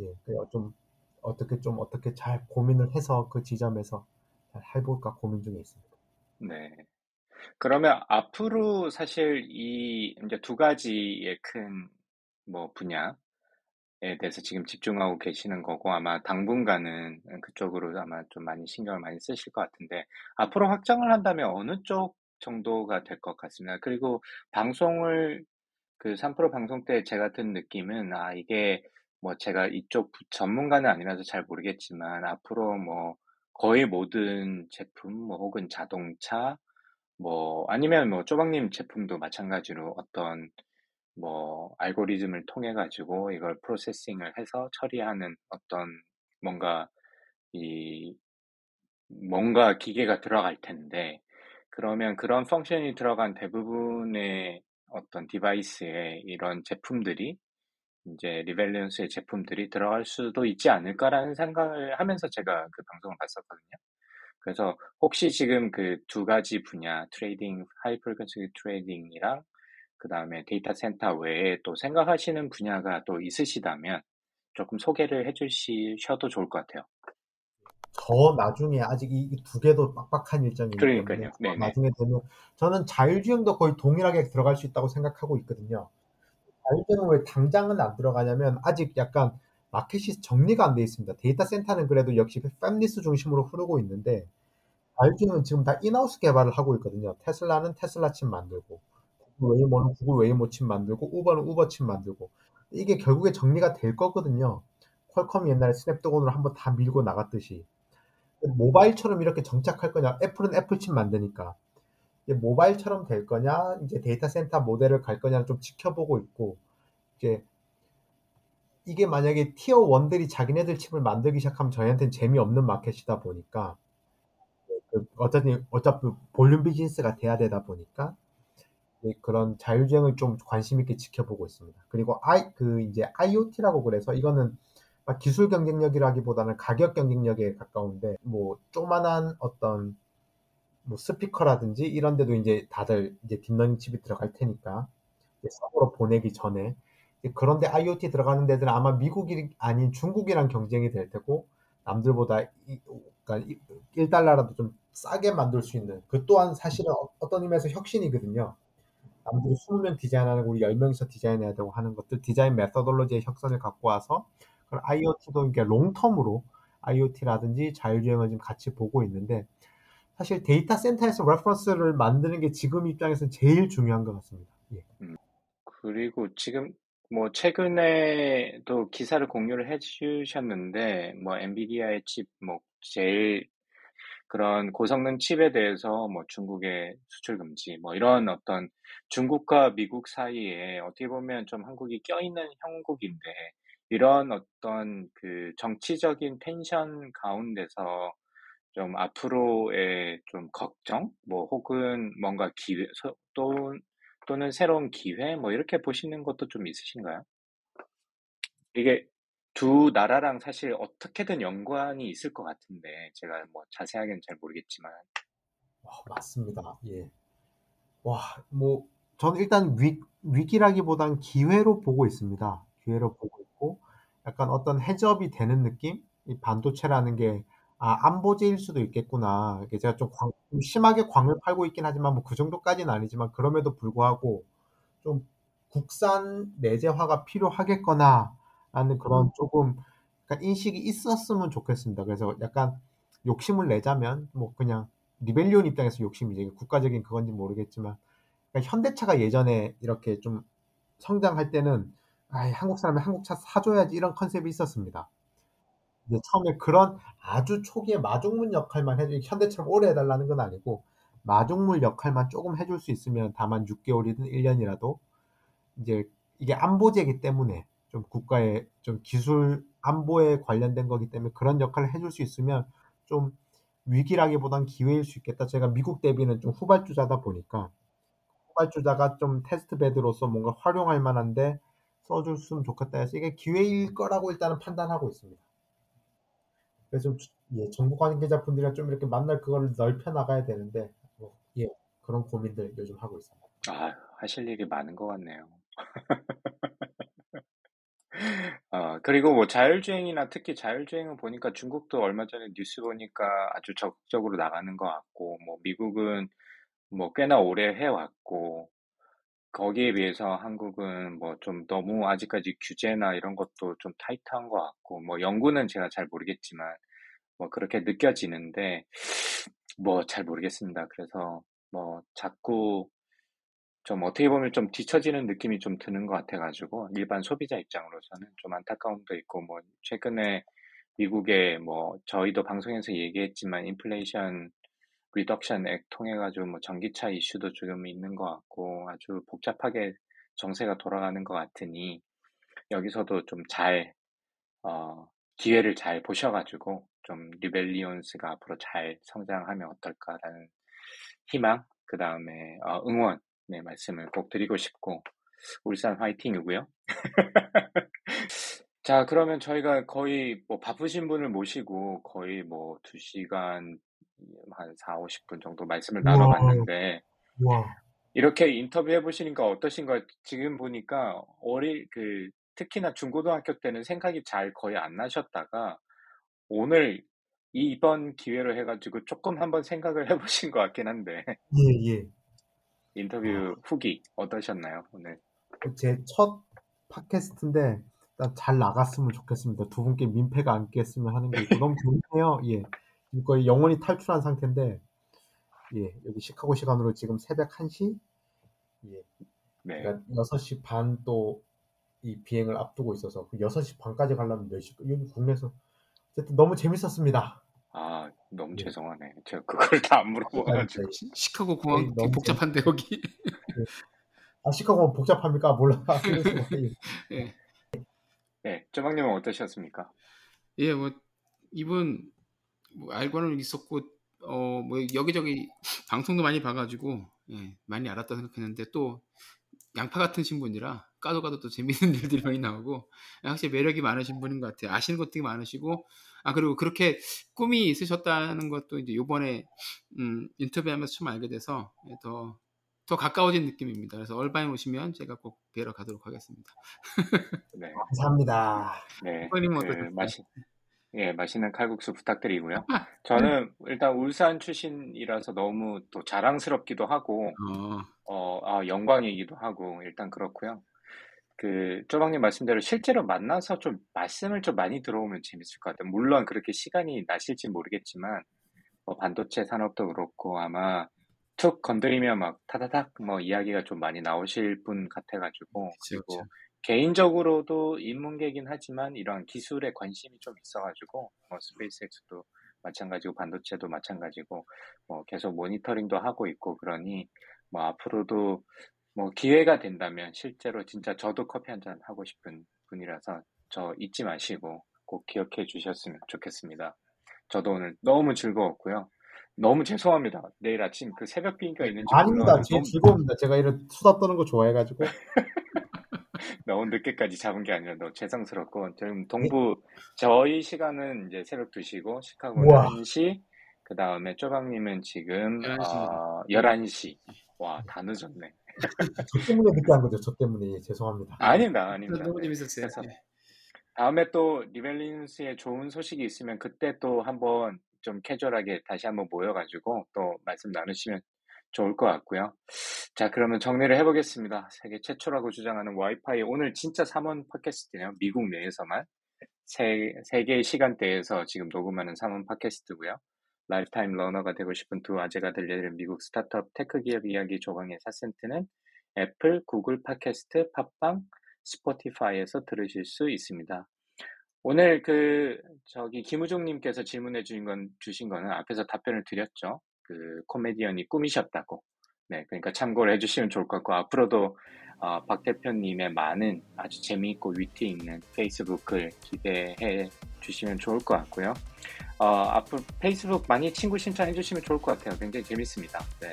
예, 그래서 좀 어떻게 좀 어떻게 잘 고민을 해서 그 지점에서 잘 해볼까 고민 중에 있습니다. 네. 그러면 앞으로 사실 이 이제 두 가지의 큰 뭐 분야에 대해서 지금 집중하고 계시는 거고 아마 당분간은 그쪽으로 아마 좀 많이 신경을 많이 쓰실 것 같은데 앞으로 확장을 한다면 어느 쪽 정도가 될 것 같습니다. 그리고 방송을 그 3프로 방송 때 제가 든 느낌은 아 이게 뭐 제가 이쪽 부- 전문가는 아니라서 잘 모르겠지만 앞으로 뭐 거의 모든 제품 뭐 혹은 자동차 뭐 아니면 뭐 쪼박님 제품도 마찬가지로 어떤 뭐 알고리즘을 통해 가지고 이걸 processing을 해서 처리하는 어떤 뭔가 이 뭔가 기계가 들어갈 텐데 그러면 그런 function이 들어간 대부분의 어떤 device에 이런 제품들이 이제 리벨리온스의 제품들이 들어갈 수도 있지 않을까라는 생각을 하면서 제가 그 방송을 봤었거든요. 그래서 혹시 지금 그 두 가지 분야 trading high frequency trading이랑 그 다음에 데이터 센터 외에 또 생각하시는 분야가 또 있으시다면 조금 소개를 해주셔도 좋을 것 같아요. 저 나중에 아직 이 두 개도 빡빡한 일정이기 때문에 그러니까요. 저 네네. 나중에 되면 저는 자율주행도 거의 동일하게 들어갈 수 있다고 생각하고 있거든요. 자율주행은 왜 당장은 안 들어가냐면 아직 약간 마켓이 정리가 안 돼 있습니다. 데이터 센터는 그래도 역시 팹리스 중심으로 흐르고 있는데 자율주행은 지금 다 in-house 개발을 하고 있거든요. 테슬라는 테슬라 칩 만들고 웨이모는 구글 웨이모 칩 만들고 우버는 우버 칩 만들고 이게 결국에 정리가 될 거거든요. 퀄컴이 옛날에 스냅드래곤으로 한번 다 밀고 나갔듯이 모바일처럼 이렇게 정착할 거냐? 애플은 애플 칩 만드니까 모바일처럼 될 거냐? 이제 데이터 센터 모델을 갈 거냐를 좀 지켜보고 있고 이제 이게 만약에 tier 1들이 자기네들 칩을 만들기 시작하면 저희한테는 재미없는 마켓이다 보니까 그 어차피 어차피 볼륨 비즈니스가 돼야 되다 보니까 그런 자율주행을 좀 관심 있게 지켜보고 있습니다. 그리고 I 그 이제 IoT라고 그래서 이거는 막 기술 경쟁력이라기보다는 가격 경쟁력에 가까운데 뭐 조만한 어떤 뭐 스피커라든지 이런 데도 이제 다들 이제 deep learning 칩이 들어갈 테니까 서버로 보내기 전에 그런데 IoT 들어가는 데들은 아마 미국이 아닌 중국이랑 경쟁이 될 테고 남들보다 이, 그러니까 1달러라도 좀 싸게 만들 수 있는 그 또한 사실은 어- 어떤 의미에서 혁신이거든요. 남들이 20명 디자인하는 우리 10명이서 디자인해야 되고 하는 것들 디자인 methodology의 혁신을 갖고 와서 그런 IoT도 이게 long-term으로 IoT라든지 자율주행을 지금 같이 보고 있는데 사실 데이터 센터에서 reference를 만드는 게 지금 입장에서는 제일 중요한 것 같습니다. 예. 그리고 지금 뭐 최근에도 기사를 공유를 해주셨는데 뭐 엔비디아의 칩뭐 제일 그런 고성능 칩에 대해서 뭐 중국의 수출 금지 뭐 이런 어떤 중국과 미국 사이에 어떻게 보면 좀 한국이 껴있는 형국인데 이런 어떤 그 정치적인 텐션 가운데서 좀 앞으로의 좀 걱정 뭐 혹은 뭔가 기회 소- 또 또는 새로운 기회 뭐 이렇게 보시는 것도 좀 있으신가요? 이게 두 나라랑 사실 어떻게든 연관이 있을 것 같은데 제가 뭐 자세하게는 잘 모르겠지만 와, 맞습니다. 예. 와, 뭐 저는 일단 위, 위기라기보단 기회로 보고 있습니다. 기회로 보고 있고 약간 어떤 해접이 되는 느낌? 이 반도체라는 게 아, 안보제일 수도 있겠구나. 제가 좀, 광- 좀 심하게 광을 팔고 있긴 하지만 뭐 그 정도까지는 아니지만 그럼에도 불구하고 좀 국산 내재화가 필요하겠거나 라는 그런 조금 약간 인식이 있었으면 좋겠습니다. 그래서 약간 욕심을 내자면 뭐 그냥 리벨리온 입장에서 욕심이죠. 국가적인 그건지 모르겠지만 그러니까 현대차가 예전에 이렇게 좀 성장할 때는 아, 한국 사람이 한국 차 사줘야지 이런 컨셉이 있었습니다. 이제 처음에 그런 아주 초기에 마중물 역할만 해주 현대처럼 오래 해달라는 건 아니고 마중물 역할만 조금 해줄 수 있으면 다만 6개월이든 1년이라도 이제 이게 안보제이기 때문에 좀 국가의 좀 기술 안보에 관련된 거기 때문에 그런 역할을 해줄 수 있으면 좀 위기라기보단 기회일 수 있겠다. 제가 미국 대비는 좀 후발주자다 보니까 후발주자가 좀 테스트 베드로서 뭔가 활용할 만한데 써줬으면 좋겠다 해서 이게 기회일 거라고 일단은 판단하고 있습니다. 그래서 좀, 예, 정부 관계자분들이랑 좀 이렇게 만날 그걸 넓혀 나가야 되는데 뭐, 예, 그런 고민들 요즘 하고 있습니다. 아, 하실 일이 많은 것 같네요. 어, 그리고 뭐 자율주행이나 특히 자율주행을 보니까 중국도 얼마 전에 뉴스 보니까 아주 적극적으로 나가는 것 같고, 뭐 미국은 뭐 꽤나 오래 해왔고, 거기에 비해서 한국은 뭐 좀 너무 아직까지 규제나 이런 것도 좀 타이트한 것 같고, 뭐 연구는 제가 잘 모르겠지만, 뭐 그렇게 느껴지는데, 뭐 잘 모르겠습니다. 그래서 뭐 자꾸 좀 어떻게 보면 좀 뒤처지는 느낌이 좀 드는 것 같아가지고 일반 소비자 입장으로서는 좀 안타까움도 있고 뭐 최근에 미국의 뭐 저희도 방송에서 얘기했지만 Inflation Reduction Act 통해가지고 뭐 전기차 이슈도 조금 있는 것 같고 아주 복잡하게 정세가 돌아가는 것 같으니 여기서도 좀잘 어, 기회를 잘 보셔가지고 좀 리벨리온스가 앞으로 잘 성장하면 어떨까라는 희망 그 다음에 어, 응원 네, 말씀을 꼭 드리고 싶고 울산 화이팅이고요. 자, 그러면 저희가 거의 뭐 바쁘신 분을 모시고 거의 뭐 2시간 한 4, 50분 정도 말씀을 우와. 나눠봤는데 와, 이렇게 인터뷰 해 보시니까 어떠신가요? 지금 보니까 어릴 그 특히나 중고등학교 때는 생각이 잘 거의 안 나셨다가 오늘 이번 기회로 해가지고 조금 한번 생각을 해보신 것 같긴 한데 예, 예. 인터뷰 후기 어떠셨나요 오늘? 제 첫 팟캐스트인데 일단 잘 나갔으면 좋겠습니다. 두 분께 민폐가 안 깼으면 하는 게 너무 좋네요. 예. 지금 거의 영원히 탈출한 상태인데 예, 여기 시카고 시간으로 지금 새벽 1시 예, 네. 그러니까 6시 반 또 이 비행을 앞두고 있어서 그 6시 반까지 가려면 몇 시, 여기 국내에서 어쨌든 너무 재밌었습니다. 아, 너무 예. 죄송하네. 제가 그걸 다 안 물어봐가지고. 아, 시- 시카고 공항 너무 복잡한데 여기. 아, 시카고 복잡합니까? 몰라. 그래서 예. 예. 네, 조방님은 어떠셨습니까? 예, 뭐 이분 뭐 알고는 있었고 어 뭐 여기저기 방송도 많이 봐가지고 예, 많이 알았다 생각했는데 또 양파 같은 신분이라 까도 까도 또 재밌는 일들이 많이 나오고 확실히 매력이 많으신 분인 것 같아요. 아시는 것들이 많으시고 아 그리고 그렇게 꿈이 있으셨다는 것도 이제 요번에 음, 인터뷰하면서 처음 알게 돼서 예, 더, 더 가까워진 느낌입니다. 그래서 얼바인 오시면 제가 꼭 뵈러 가도록 하겠습니다. 네, 감사합니다. 네, 그 어떠셨어요? 맛이, 예, 맛있는 칼국수 부탁드리고요. 저는 일단 울산 출신이라서 너무 또 자랑스럽기도 하고, 어, 어, 아, 영광이기도 하고, 일단 그렇고요. 그, 쪼방님 말씀대로 실제로 만나서 좀 말씀을 좀 많이 들어오면 재밌을 것 같아요. 물론 그렇게 시간이 나실지 모르겠지만, 뭐 반도체 산업도 그렇고, 아마 툭 건드리면 막 타다닥 뭐 이야기가 좀 많이 나오실 분 같아가지고, 그쵸, 그리고 그쵸. 개인적으로도 인문계긴 하지만 이러한 기술에 관심이 좀 있어가지고, 뭐 스페이스X도 마찬가지고, 반도체도 마찬가지고, 뭐 계속 모니터링도 하고 있고, 그러니, 뭐 앞으로도 뭐 기회가 된다면 실제로 진짜 저도 커피 한 잔 하고 싶은 분이라서 저 잊지 마시고 꼭 기억해 주셨으면 좋겠습니다. 저도 오늘 너무 즐거웠고요. 너무 죄송합니다. 내일 아침 그 새벽 비행기가 있는지 아닙니다. 제 너무, 즐거웁니다. 제가 이런 수다 떠는 거 좋아해가지고. 너무 늦게까지 잡은 게 아니라 너무 죄송스럽고 지금 동부 저희 시간은 이제 새벽 2시고 시카고는 우와. 1시 그 다음에 쪼방님은 지금 11시. 어, 11시 와 다 늦었네. 저 때문에 늦게 한 거죠. 저 때문에. 예, 죄송합니다. 아닙니다. 아닙니다. 너무 네. 재밌었어요. 그래서 예. 다음에 또 리벨린스의 좋은 소식이 있으면 그때 또 한번 좀 캐주얼하게 다시 한번 모여가지고 또 말씀 나누시면 좋을 것 같고요. 자, 그러면 정리를 해보겠습니다. 세계 최초라고 주장하는 와이파이 오늘 진짜 3원 팟캐스트네요. 미국 내에서만 세, 세 개의 시간대에서 지금 녹음하는 3원 팟캐스트고요. lifetime learner가 되고 싶은 두 아재가 들려드린 미국 스타트업 tech 기업 이야기 조강의 4센트는 애플, 구글 팟캐스트, 팟빵, 스포티파이에서 들으실 수 있습니다. 오늘 그 저기 김우종님께서 질문해 주신 건 주신 거는 앞에서 답변을 드렸죠. 그 코미디언이 꿈이셨다고. 네, 그러니까 참고를 해주시면 좋을 것 같고 앞으로도 어, 박 대표님의 많은 아주 재미있고 위트 있는 페이스북을 기대해 주시면 좋을 것 같고요. 어, 앞으로 페이스북 많이 친구 신청해 주시면 좋을 것 같아요. 굉장히 재밌습니다. 네.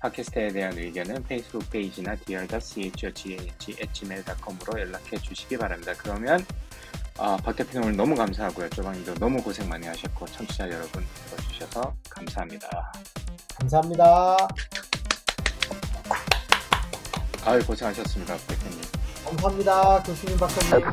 팟캐스트에 대한 의견은 페이스북 페이지나 dr.chogang.gmail.com으로 연락해 주시기 바랍니다. 그러면 어, 박 대표님 오늘 너무 감사하고요. 조방님도 너무 고생 많이 하셨고 청취자 여러분 들어주셔서 감사합니다. 감사합니다. 아유 고생하셨습니다, 박 대표님. 감사합니다. 교수님 박사님.